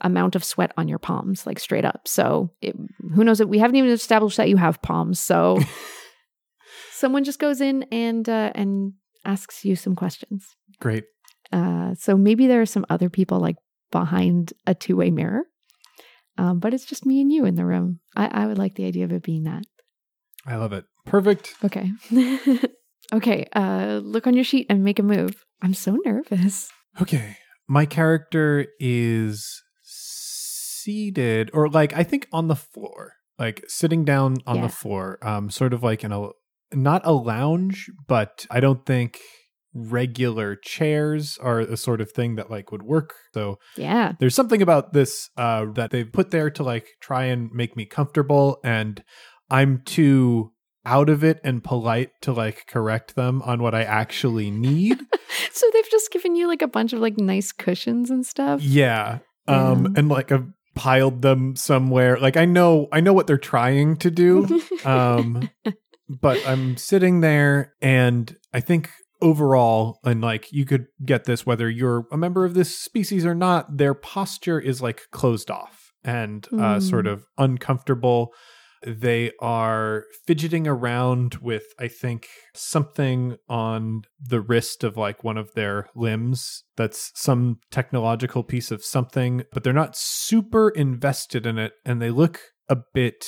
amount of sweat on your palms, like straight up. So it, who knows if we haven't even established that you have palms. So someone just goes in and, uh, and asks you some questions.
Great.
Uh, so maybe there are some other people like behind a two way mirror, um, but it's just me and you in the room. I, I would like the idea of it being that.
I love it. Perfect.
Okay. Okay, uh, look on your sheet and make a move. I'm so nervous.
Okay. My character is seated or like I think on the floor. Like sitting down on
Yeah.
the floor. Um sort of like in a not a lounge, but I don't think regular chairs are the sort of thing that like would work. So
Yeah.
there's something about this uh that they've put there to like try and make me comfortable and I'm too out of it and polite to like correct them on what I actually need.
So they've just given you like a bunch of like nice cushions and stuff.
Yeah. Um
Yeah.
and like I've piled them somewhere. Like I know I know what they're trying to do. um but I'm sitting there and I think overall and like you could get this whether you're a member of this species or not, their posture is like closed off and uh
Mm.
sort of uncomfortable. They are fidgeting around with, I think, something on the wrist of like one of their limbs that's some technological piece of something, but they're not super invested in it. And they look a bit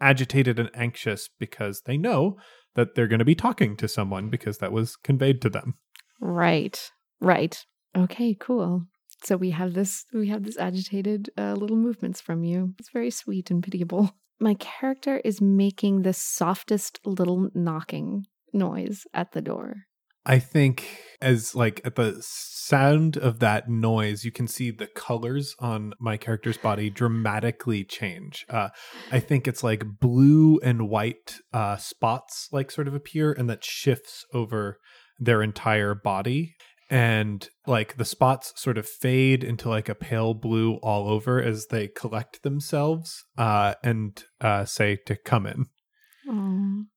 agitated and anxious because they know that they're going to be talking to someone because that was conveyed to them.
Right. Right. Okay, cool. So we have this we have this agitated uh, little movements from you. It's very sweet and pitiable. My character is making the softest little knocking noise at the door.
I think as like at the sound of that noise, you can see the colors on my character's body dramatically change. Uh, I think it's like blue and white uh, spots like sort of appear, and that shifts over their entire body. And like the spots sort of fade into like a pale blue all over as they collect themselves uh, and uh, say to come in,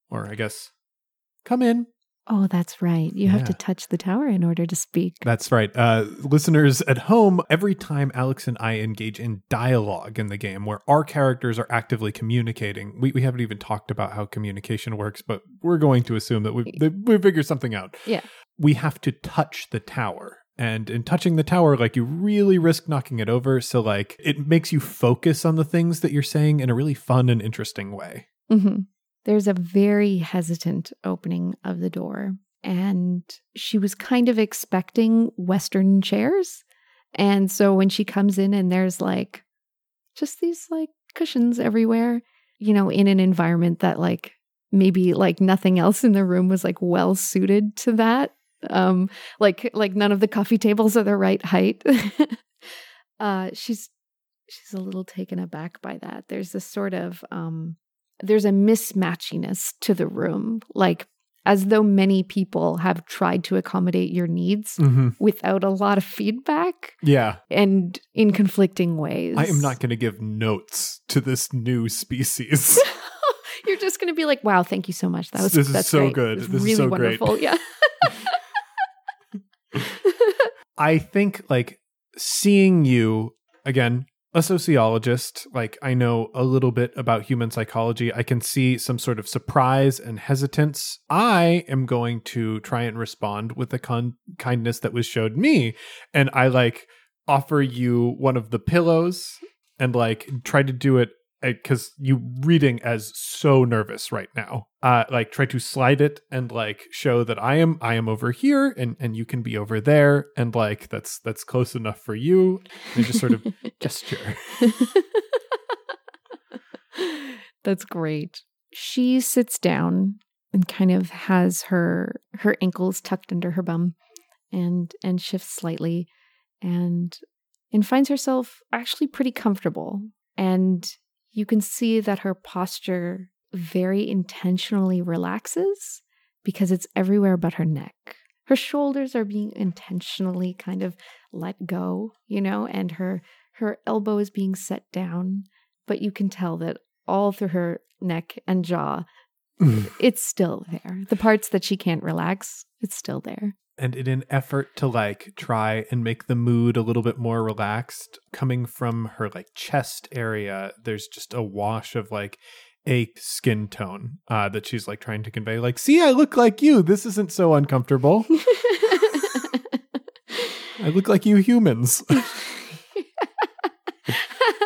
or I guess come in.
Oh, that's right. You have to touch the tower in order to speak.
That's right. Uh, listeners at home, every time Alex and I engage in dialogue in the game where our characters are actively communicating, we, we haven't even talked about how communication works, but we're going to assume that we've, that we've figured something out.
Yeah.
We have to touch the tower. And in touching the tower, like you really risk knocking it over. So, like, it makes you focus on the things that you're saying in a really fun and interesting way.
hmm There's a very hesitant opening of the door, and she was kind of expecting Western chairs. And so when she comes in and there's like just these like cushions everywhere, you know, in an environment that like maybe like nothing else in the room was like well suited to that. Um, like like none of the coffee tables are the right height. uh, she's she's a little taken aback by that. There's this sort of um there's a mismatchiness to the room, like as though many people have tried to accommodate your needs
Mm-hmm.
without a lot of feedback
Yeah.
and in conflicting ways.
I am not going to give notes to this new species.
You're just going to be like, "Wow, thank you so much. That was
This is so
great.
good. This is
really
so great."
wonderful." Yeah.
I think like seeing you again, a sociologist, like I know a little bit about human psychology. I can see some sort of surprise and hesitance. I am going to try and respond with the con- kindness that was showed me. And I like offer you one of the pillows and like try to do it because you reading as so nervous right now. Uh like try to slide it and like show that i am i am over here and and you can be over there and like that's that's close enough for you. And just sort of gesture.
That's great. She sits down and kind of has her her ankles tucked under her bum and and shifts slightly and and finds herself actually pretty comfortable. And you can see that her posture very intentionally relaxes because it's everywhere but her neck. Her shoulders are being intentionally kind of let go, you know, and her her elbow is being set down, but you can tell that all through her neck and jaw, it's still there. The parts that she can't relax, it's still there.
And in an effort to like try and make the mood a little bit more relaxed coming from her like chest area there's just a wash of like a skin tone uh that she's like trying to convey like see i look like you this isn't so uncomfortable i look like you humans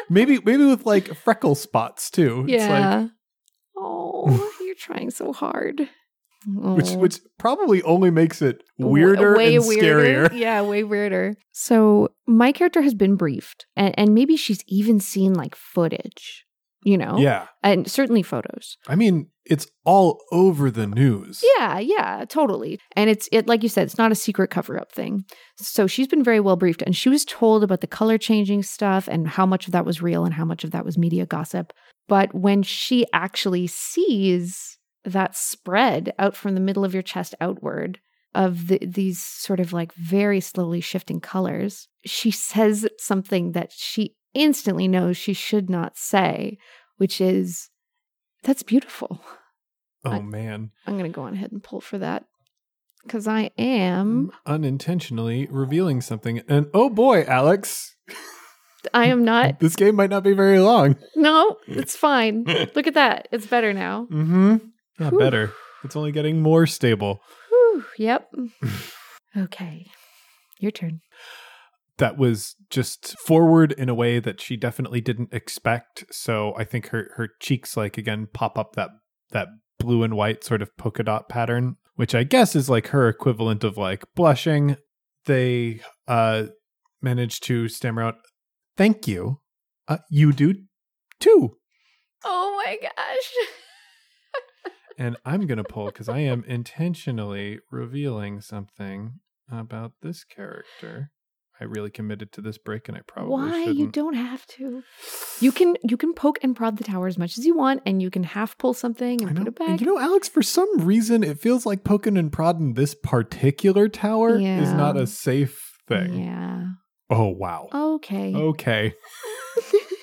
maybe maybe with like freckle spots too it's like
yeah. oh, you're trying so hard.
Which
Oh.
which probably only makes it
W-
weirder
way
and
weirder.
scarier.
Yeah, way weirder. So my character has been briefed, and, and maybe she's even seen like footage, you know?
Yeah.
And certainly photos.
I mean, it's all over the news.
Yeah, yeah, totally. And it's it like you said, it's not a secret cover up thing. So she's been very well briefed and she was told about the color changing stuff and how much of that was real and how much of that was media gossip. But when she actually sees that spread out from the middle of your chest outward of the, these sort of like very slowly shifting colors, she says something that she instantly knows she should not say, which is, That's beautiful.
Oh
I-
man.
I'm going to go on ahead and pull for that because I am.
Unintentionally revealing something. And oh boy, Alex,
I am not.
this game might not be very long.
No, it's fine. Look at that. It's better now.
Mm-hmm. Not
Whew.
better. It's only getting more stable.
Whew, yep. Okay. Your turn.
That was just forward in a way that she definitely didn't expect. So I think her her cheeks like again pop up that that blue and white sort of polka dot pattern, which I guess is like her equivalent of like blushing. They uh managed to stammer out, "Thank you. Uh, you do too."
Oh my gosh.
And I'm going to pull because I am intentionally revealing something about this character. I really committed to this break and I probably
Why?
shouldn't.
You don't have to. You can you can poke and prod the tower as much as you want, and you can half pull something and put it
and
back.
You know, Alex, for some reason, it feels like poking and prodding this particular tower is not a safe thing.
Yeah.
Oh, wow.
Okay.
Okay.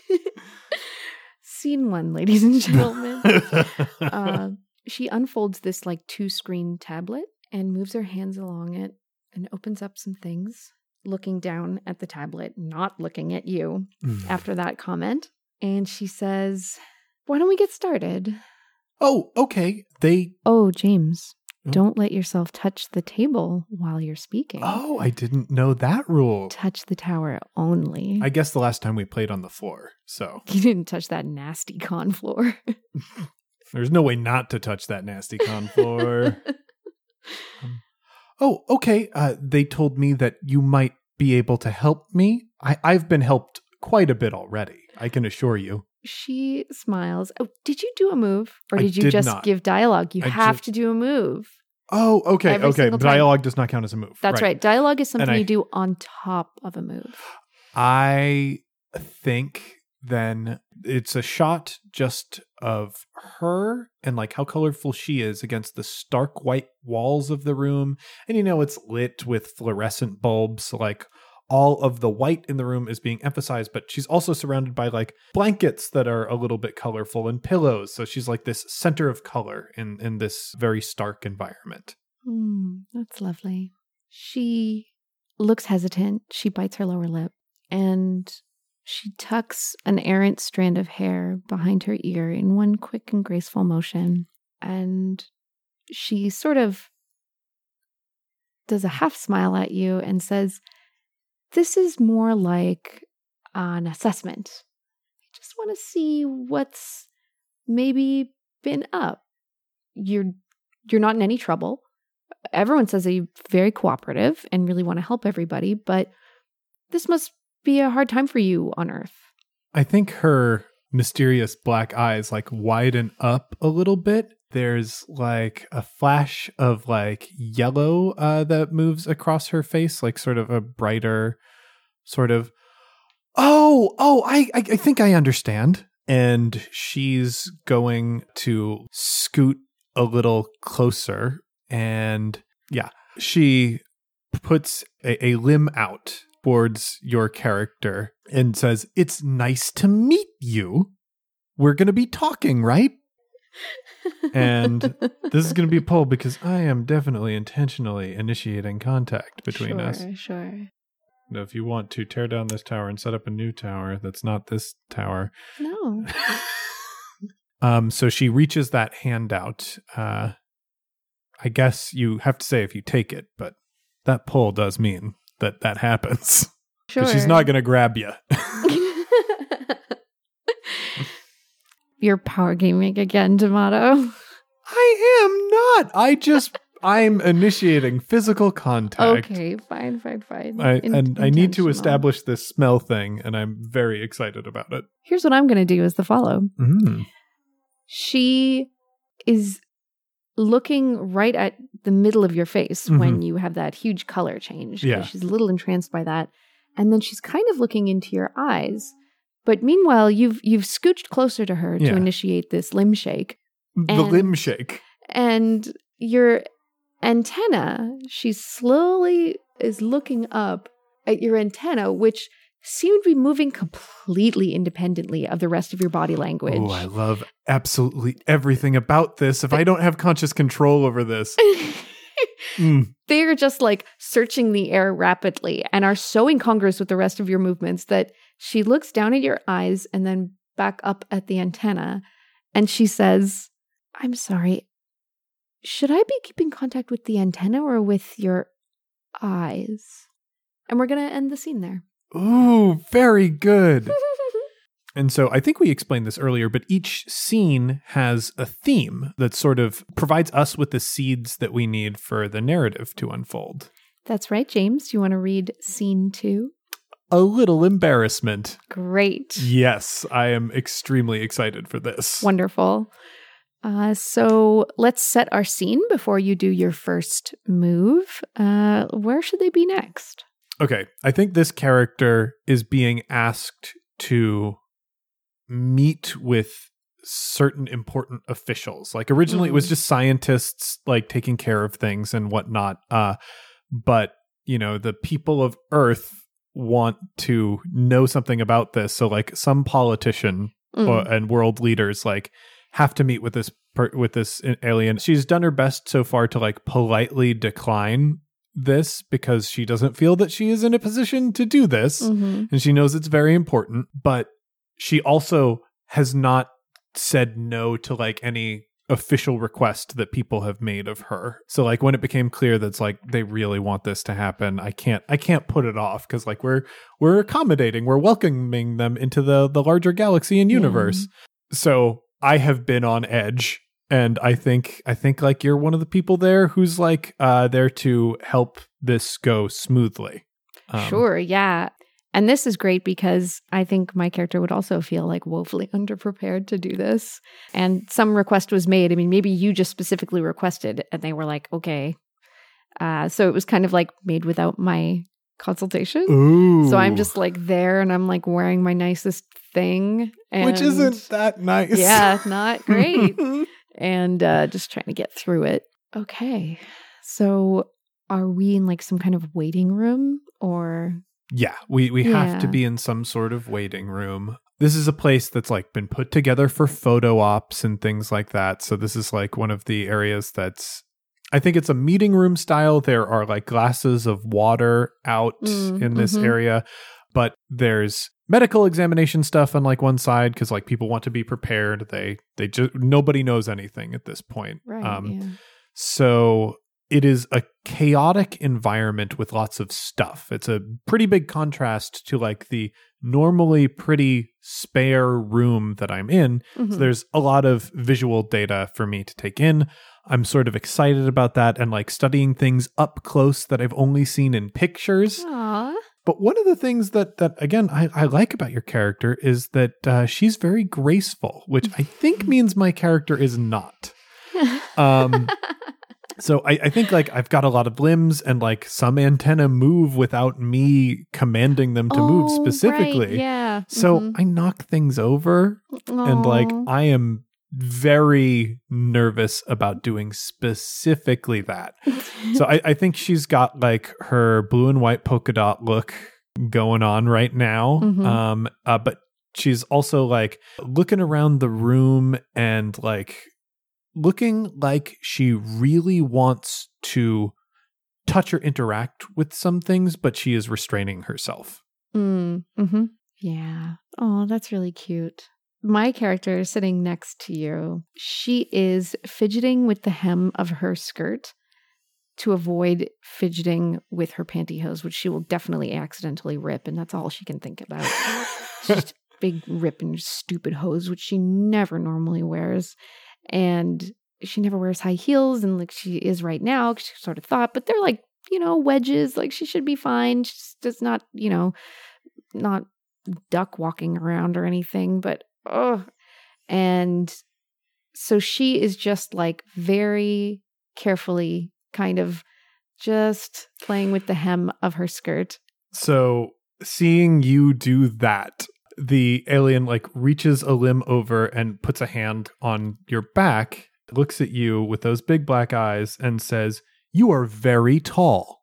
Scene one, ladies and gentlemen. uh, she unfolds this like two screen tablet and moves her hands along it and opens up some things, looking down at the tablet, not looking at you mm-hmm. after that comment. And she says, Why don't we get started?
oh, okay. They.
Oh, James,
Oh.
don't let yourself touch the table while you're speaking.
Oh, I didn't know that rule.
Touch the tower only.
I guess the last time we played on the floor, so
you didn't touch that nasty con floor.
there's no way not to touch that nasty con floor. Oh, okay. Uh, they told me that you might be able to help me. I, I've been helped quite a bit already. I can assure you.
She smiles. Oh, did you do a move? Or
I
did you
did
just
not.
give dialogue? You
I
have
ju-
to do a move.
Oh, okay,
Every
okay. Dialogue does not count as a move.
That's right. Dialogue is something
I-
you do on top of a move.
I think then it's a shot just of her and like how colorful she is against the stark white walls of the room. And you know, it's lit with fluorescent bulbs. So like all of the white in the room is being emphasized, but she's also surrounded by like blankets that are a little bit colorful and pillows. So she's like this center of color in, in this very stark environment.
Hmm, that's lovely. She looks hesitant. She bites her lower lip and she tucks an errant strand of hair behind her ear in one quick and graceful motion. And she sort of does a half smile at you and says, This is more like an assessment. I just want to see what's maybe been up. You're you're not in any trouble everyone says that you're very cooperative and really want to help everybody, but this must be a hard time for you on Earth.
I think her mysterious black eyes like widen up a little bit. There's like a flash of like yellow uh, that moves across her face, like sort of a brighter sort of. Oh, oh, I, I, I think I understand. And she's going to scoot a little closer, and yeah, she puts a, a limb out towards your character and says, It's nice to meet you. We're going to be talking, right? And This is going to be a poll because I am definitely intentionally initiating contact between
sure,
us.
Sure.
Now, if you want to tear down this tower and set up a new tower that's not this tower.
No.
Um, so she reaches that hand out. Uh, I guess you have to say if you take it, but that pull does mean that that happens.
Sure.
she's not going to grab you.
You're power gaming again, Tomato.
I am not. I just I'm initiating physical contact.
Okay, fine, fine, fine.
I,
In-
and I need to establish this smell thing, and I'm very excited about it.
Here's what I'm going to do is the follow.
Mm.
She is looking right at the middle of your face when mm-hmm. you have that huge color change.
Yeah.
She's a little entranced by that. And then she's kind of looking into your eyes. But meanwhile, you've you've scooched closer to her
Yeah.
to initiate this limb shake.
The limb shake.
And your antenna, she slowly is looking up at your antenna, which seem to be moving completely independently of the rest of your body language.
Oh, I love absolutely everything about this. If I don't have conscious control over this, Mm.
They're just like searching the air rapidly and are so incongruous with the rest of your movements that she looks down at your eyes and then back up at the antenna and she says, I'm sorry. Should I be keeping contact with the antenna or with your eyes? And we're going to end the scene there.
Ooh, very good. And so I think we explained this earlier, but each scene has a theme that sort of provides us with the seeds that we need for the narrative to unfold.
That's right, James. Do you want to read scene two?
A little embarrassment.
Great.
Yes, I am extremely excited for this.
Wonderful. Uh, so let's set our scene before you do your first move. Uh, where should they be next?
Okay, I think this character is being asked to meet with certain important officials. Like originally it was
Mhm.
just scientists like taking care of things and whatnot. Uh but you know, the people of Earth want to know something about this. So like some politician
Mm.
or, and world leaders like have to meet with this per, with this alien. She's done her best so far to like politely decline this because she doesn't feel that she is in a position to do this
Mhm.
and she knows it's very important, but she also has not said no to like any official request that people have made of her. So like when it became clear that's like they really want this to happen, I can't I can't put it off cuz like we're we're accommodating, we're welcoming them into the the larger galaxy and
Yeah.
universe. So I have been on edge and I think I think like you're one of the people there who's like uh there to help this go smoothly. Um,
sure, yeah. And this is great because I think my character would also feel like woefully underprepared to do this. And some request was made. I mean, maybe you just specifically requested and they were like, okay. Uh, so it was kind of like made without my consultation.
Ooh.
So I'm just like there and I'm like wearing my nicest thing. And
which isn't that nice.
Yeah, not great. and uh, just trying to get through it. Okay. So are we in like some kind of waiting room or
yeah, we we have to be in some sort of waiting room. This is a place that's like been put together for photo ops and things like that. So this is like one of the areas that's I think it's a meeting room style. There are like glasses of water out
Mm,
in this
mhm.
area, but there's medical examination stuff on like one side because like people want to be prepared. They they just nobody knows anything at this point.
right?
Um,
yeah.
So it is a chaotic environment with lots of stuff. It's a pretty big contrast to like the normally pretty spare room that I'm in. So
Mhm.
there's a lot of visual data for me to take in. I'm sort of excited about that and like studying things up close that I've only seen in pictures.
Aw.
But one of the things that that again I, I like about your character is that uh, she's very graceful, which I think means my character is not. Um, so I, I think like I've got a lot of limbs and like some antenna move without me commanding them to move
Oh, right,
specifically.
Yeah.
So
mhm.
I knock things over and like I am very nervous about doing specifically that. So I, I think she's got like her blue and white polka dot look going on right now.
Mhm.
Um, uh, but she's also like looking around the room and like looking like she really wants to touch or interact with some things, but she is restraining herself.
Mm, hmm Yeah. Oh, that's really cute. My character is sitting next to you. She is fidgeting with the hem of her skirt to avoid fidgeting with her pantyhose, which she will definitely accidentally rip, and that's all she can think about. Just big rip and stupid hose, which she never normally wears. And she never wears high heels and like she is right now, she sort of thought, but they're like, you know, wedges, like she should be fine. She's just not, you know, not duck walking around or anything, but oh. And so she is just like very carefully kind of just playing with the hem of her skirt.
So seeing you do that, the alien like reaches a limb over and puts a hand on your back, looks at you with those big black eyes, and says, You are very tall.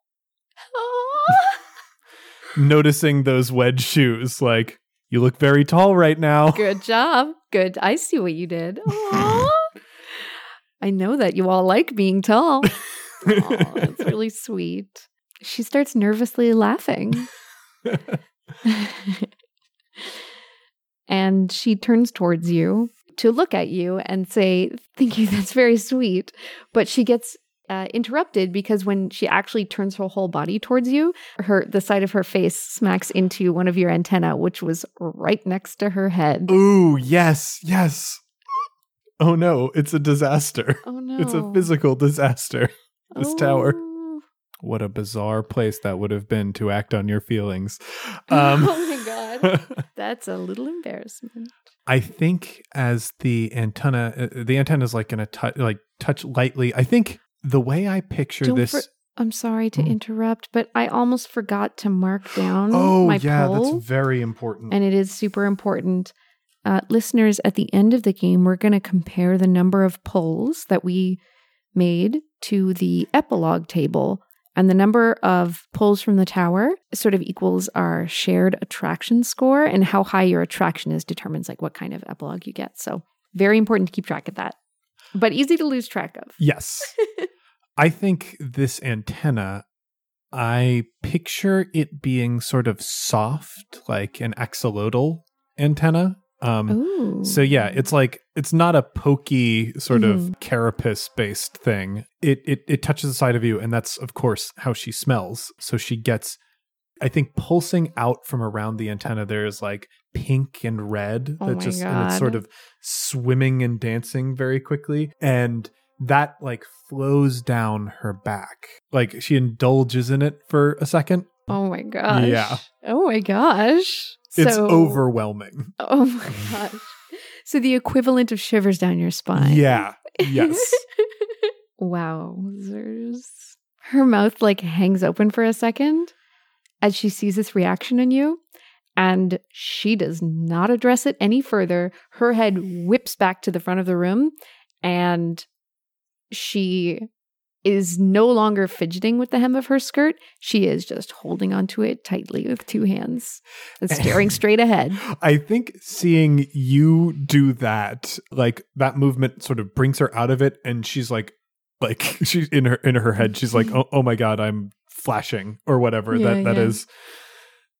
Noticing those wedge shoes, like, you look very tall right now.
Good job. Good. I see what you did. I know that you all like being tall. Aw, that's really sweet. She starts nervously laughing. and she turns towards you to look at you and say, Thank you, that's very sweet. But she gets uh, interrupted because when she actually turns her whole body towards you, her the side of her face smacks into one of your antenna, which was right next to her head.
Ooh, yes, yes. Oh no, it's a disaster.
Oh no.
It's a physical disaster. This tower.
Oh.
What a bizarre place that would have been to act on your feelings. Um,
oh my god. That's a little embarrassment.
I think as the antenna, uh, the antenna is like to touch, like touch lightly. I think the way I picture
Don't
this.
for- I'm sorry to
Mm.
interrupt, but I almost forgot to mark down
oh
my
yeah,
poll,
that's very important.
and it is super important. Uh, listeners, at the end of the game, we're going to compare the number of polls that we made to the epilogue table. And the number of pulls from the tower sort of equals our shared attraction score, and how high your attraction is determines like what kind of epilogue you get. So, very important to keep track of that, but easy to lose track of.
Yes. I think this antenna, I picture it being sort of soft, like an axolotl antenna. Um,
Ooh.
So yeah, it's like it's not a pokey sort of
Mhm.
carapace based thing. It, it it touches the side of you, and that's of course how she smells. So she gets, I think, pulsing out from around the antenna. There is like pink and red
Oh
that just and it's sort of swimming and dancing very quickly, and that like flows down her back. Like she indulges in it for a second.
Oh my gosh.
Yeah.
Oh my gosh.
It's
so,
overwhelming.
Oh my gosh. So the equivalent of shivers down your spine.
Yeah. Yes.
wow. There's her mouth like hangs open for a second as she sees this reaction in you. And she does not address it any further. Her head whips back to the front of the room and she is no longer fidgeting with the hem of her skirt. She is just holding onto it tightly with two hands and staring straight ahead.
I think seeing you do that, like that movement sort of brings her out of it and she's like like she's in her in her head, she's like, mm-hmm. Oh, oh my god, I'm flashing or whatever.
Yeah,
that that
yeah.
is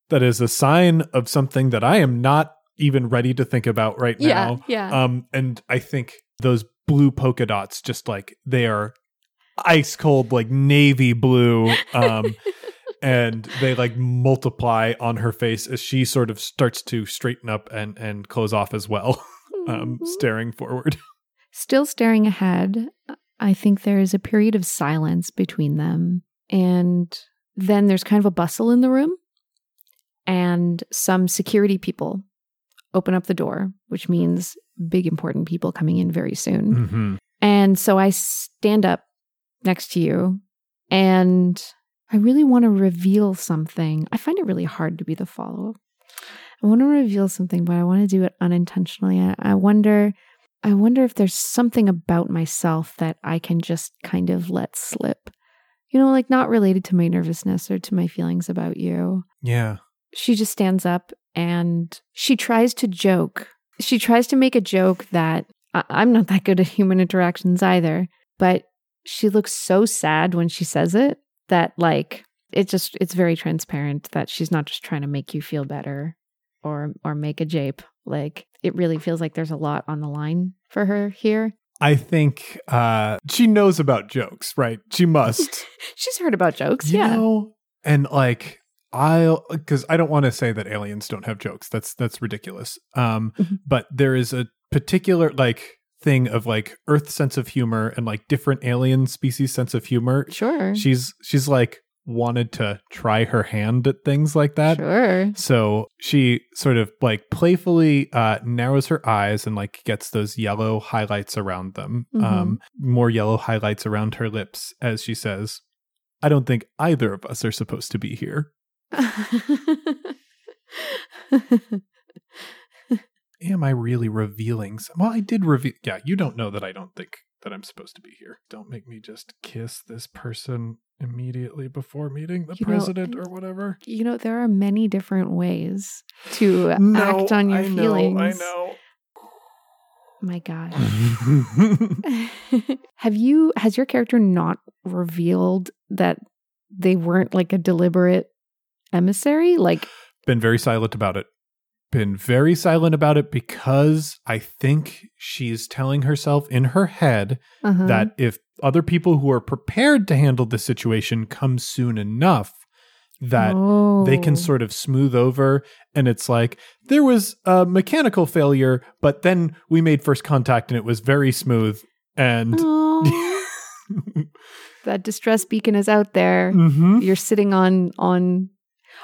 that is a sign of something that I am not even ready to think about right
Yeah,
now.
yeah.
Um and I think those blue polka dots just like they are ice cold like navy blue um and they like multiply on her face as she sort of starts to straighten up and and close off as well um
Mhm.
staring forward
Still staring ahead, I think there is a period of silence between them. And then there's kind of a bustle in the room. And some security people open up the door, which means big, important people coming in very soon.
mm-hmm.
And so I stand up next to you and I really want to reveal something. I find it really hard to be the follow up. I want to reveal something, but I want to do it unintentionally. I, I wonder I wonder if there's something about myself that I can just kind of let slip. You know, like not related to my nervousness or to my feelings about you
yeah
she just stands up and she tries to joke. She tries to make a joke that I- I'm not that good at human interactions either, but she looks so sad when she says it that like it just it's very transparent that she's not just trying to make you feel better or or make a jape. Like it really feels like there's a lot on the line for her here.
I think uh she knows about jokes right she must
She's heard about jokes,
you
yeah.
know and like i'll because i don't want to say that aliens don't have jokes that's that's ridiculous um
Mhm.
but there is a particular like thing of like Earth sense of humor and like different alien species sense of humor.
Sure.
She's she's like wanted to try her hand at things like that.
sure.
So she sort of like playfully uh, narrows her eyes and like gets those yellow highlights around them,
Mhm.
um, more yellow highlights around her lips as she says, I don't think either of us are supposed to be here. Am I really revealing? Some- well, I did reveal. Yeah, you don't know that I don't think that I'm supposed to be here. Don't make me just kiss this person immediately before meeting the
You know,
president or whatever.
you know, there are many different ways to act on your
I know,
feelings.
I know.
My gosh. Have you, has your character not revealed that they weren't like a deliberate emissary? Like,
Been very silent about it. Been very silent about it because I think she's telling herself in her head
uh-huh.
that if other people who are prepared to handle the situation come soon enough, that they can
Oh.
sort of smooth over. And it's like, there was a mechanical failure, but then we made first contact and it was very smooth. And
Aw. that distress beacon is out there.
Mhm.
You're sitting on on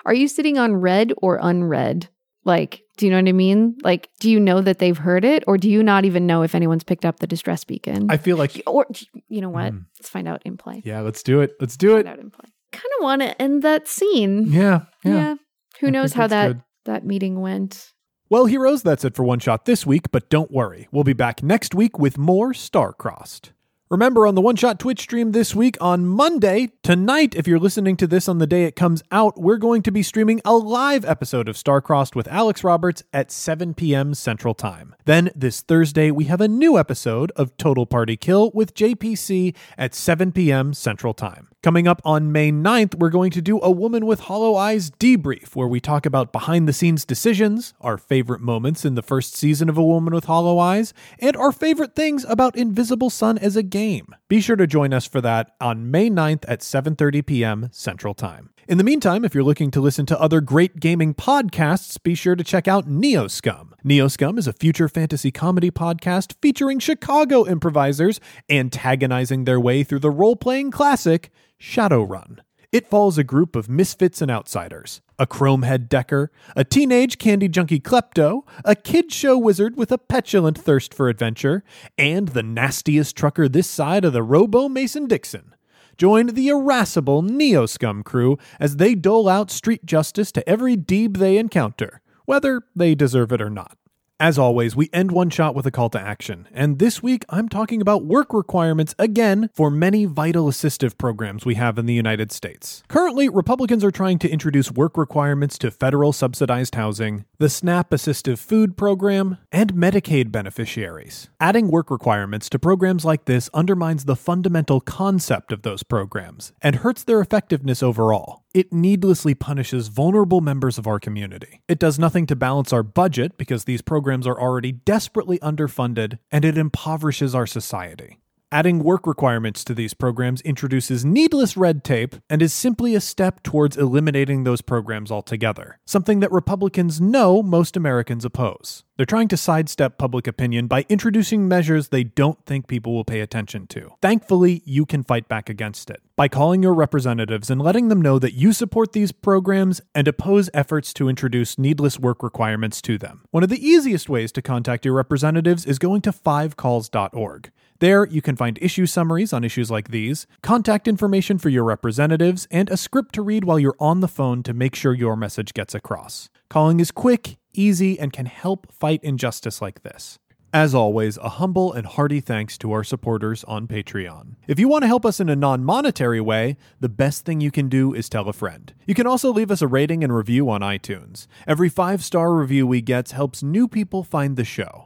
Are you sitting on red or unread? Like, do you know what I mean? Like, do you know that they've heard it or do you not even know if anyone's picked up the distress beacon?
I feel like,
or you know what?
Mm.
Let's find out in play.
yeah, let's do it. Let's do
Find
it.
out in play. Kind of want to end that scene.
Yeah. Yeah.
Yeah. Who
I
knows how that
good.
that meeting went?
Well, heroes, that's it for One Shot this week, but don't worry. We'll be back next week with more Star Crossed. Remember on the One Shot Twitch stream this week on Monday, tonight, if you're listening to this on the day it comes out, we're going to be streaming a live episode of Star Crossed with Alex Roberts at 7 p.m. Central Time. Then this Thursday, we have a new episode of Total Party Kill with JPC at 7 p.m. Central Time. Coming up on May 9th, we're going to do a Woman with Hollow Eyes debrief, where we talk about behind the scenes decisions, our favorite moments in the first season of A Woman with Hollow Eyes, and our favorite things about Invisible Sun as a game. Be sure to join us for that on May 9th at 7:30 p.m. Central Time. In the meantime, if you're looking to listen to other great gaming podcasts, be sure to check out Neoscum. Neoscum is a future fantasy comedy podcast featuring Chicago improvisers antagonizing their way through the role-playing classic Shadowrun. It follows a group of misfits and outsiders a chromehead decker, a teenage candy junkie klepto, a kid show wizard with a petulant thirst for adventure, and the nastiest trucker this side of the Robo Mason Dixon. Join the irascible Neo Scum crew as they dole out street justice to every deeb they encounter, whether they deserve it or not. As always, we end one shot with a call to action, and this week I'm talking about work requirements again for many vital assistive programs we have in the United States. Currently, Republicans are trying to introduce work requirements to federal subsidized housing, the SNAP Assistive Food Program, and Medicaid beneficiaries. Adding work requirements to programs like this undermines the fundamental concept of those programs and hurts their effectiveness overall. It needlessly punishes vulnerable members of our community. It does nothing to balance our budget because these programs are already desperately underfunded, and it impoverishes our society. Adding work requirements to these programs introduces needless red tape and is simply a step towards eliminating those programs altogether, something that Republicans know most Americans oppose. They're trying to sidestep public opinion by introducing measures they don't think people will pay attention to. Thankfully, you can fight back against it by calling your representatives and letting them know that you support these programs and oppose efforts to introduce needless work requirements to them. One of the easiest ways to contact your representatives is going to fivecalls.org. There, you can find issue summaries on issues like these, contact information for your representatives, and a script to read while you're on the phone to make sure your message gets across. Calling is quick, easy, and can help fight injustice like this. As always, a humble and hearty thanks to our supporters on Patreon. If you want to help us in a non monetary way, the best thing you can do is tell a friend. You can also leave us a rating and review on iTunes. Every five star review we get helps new people find the show.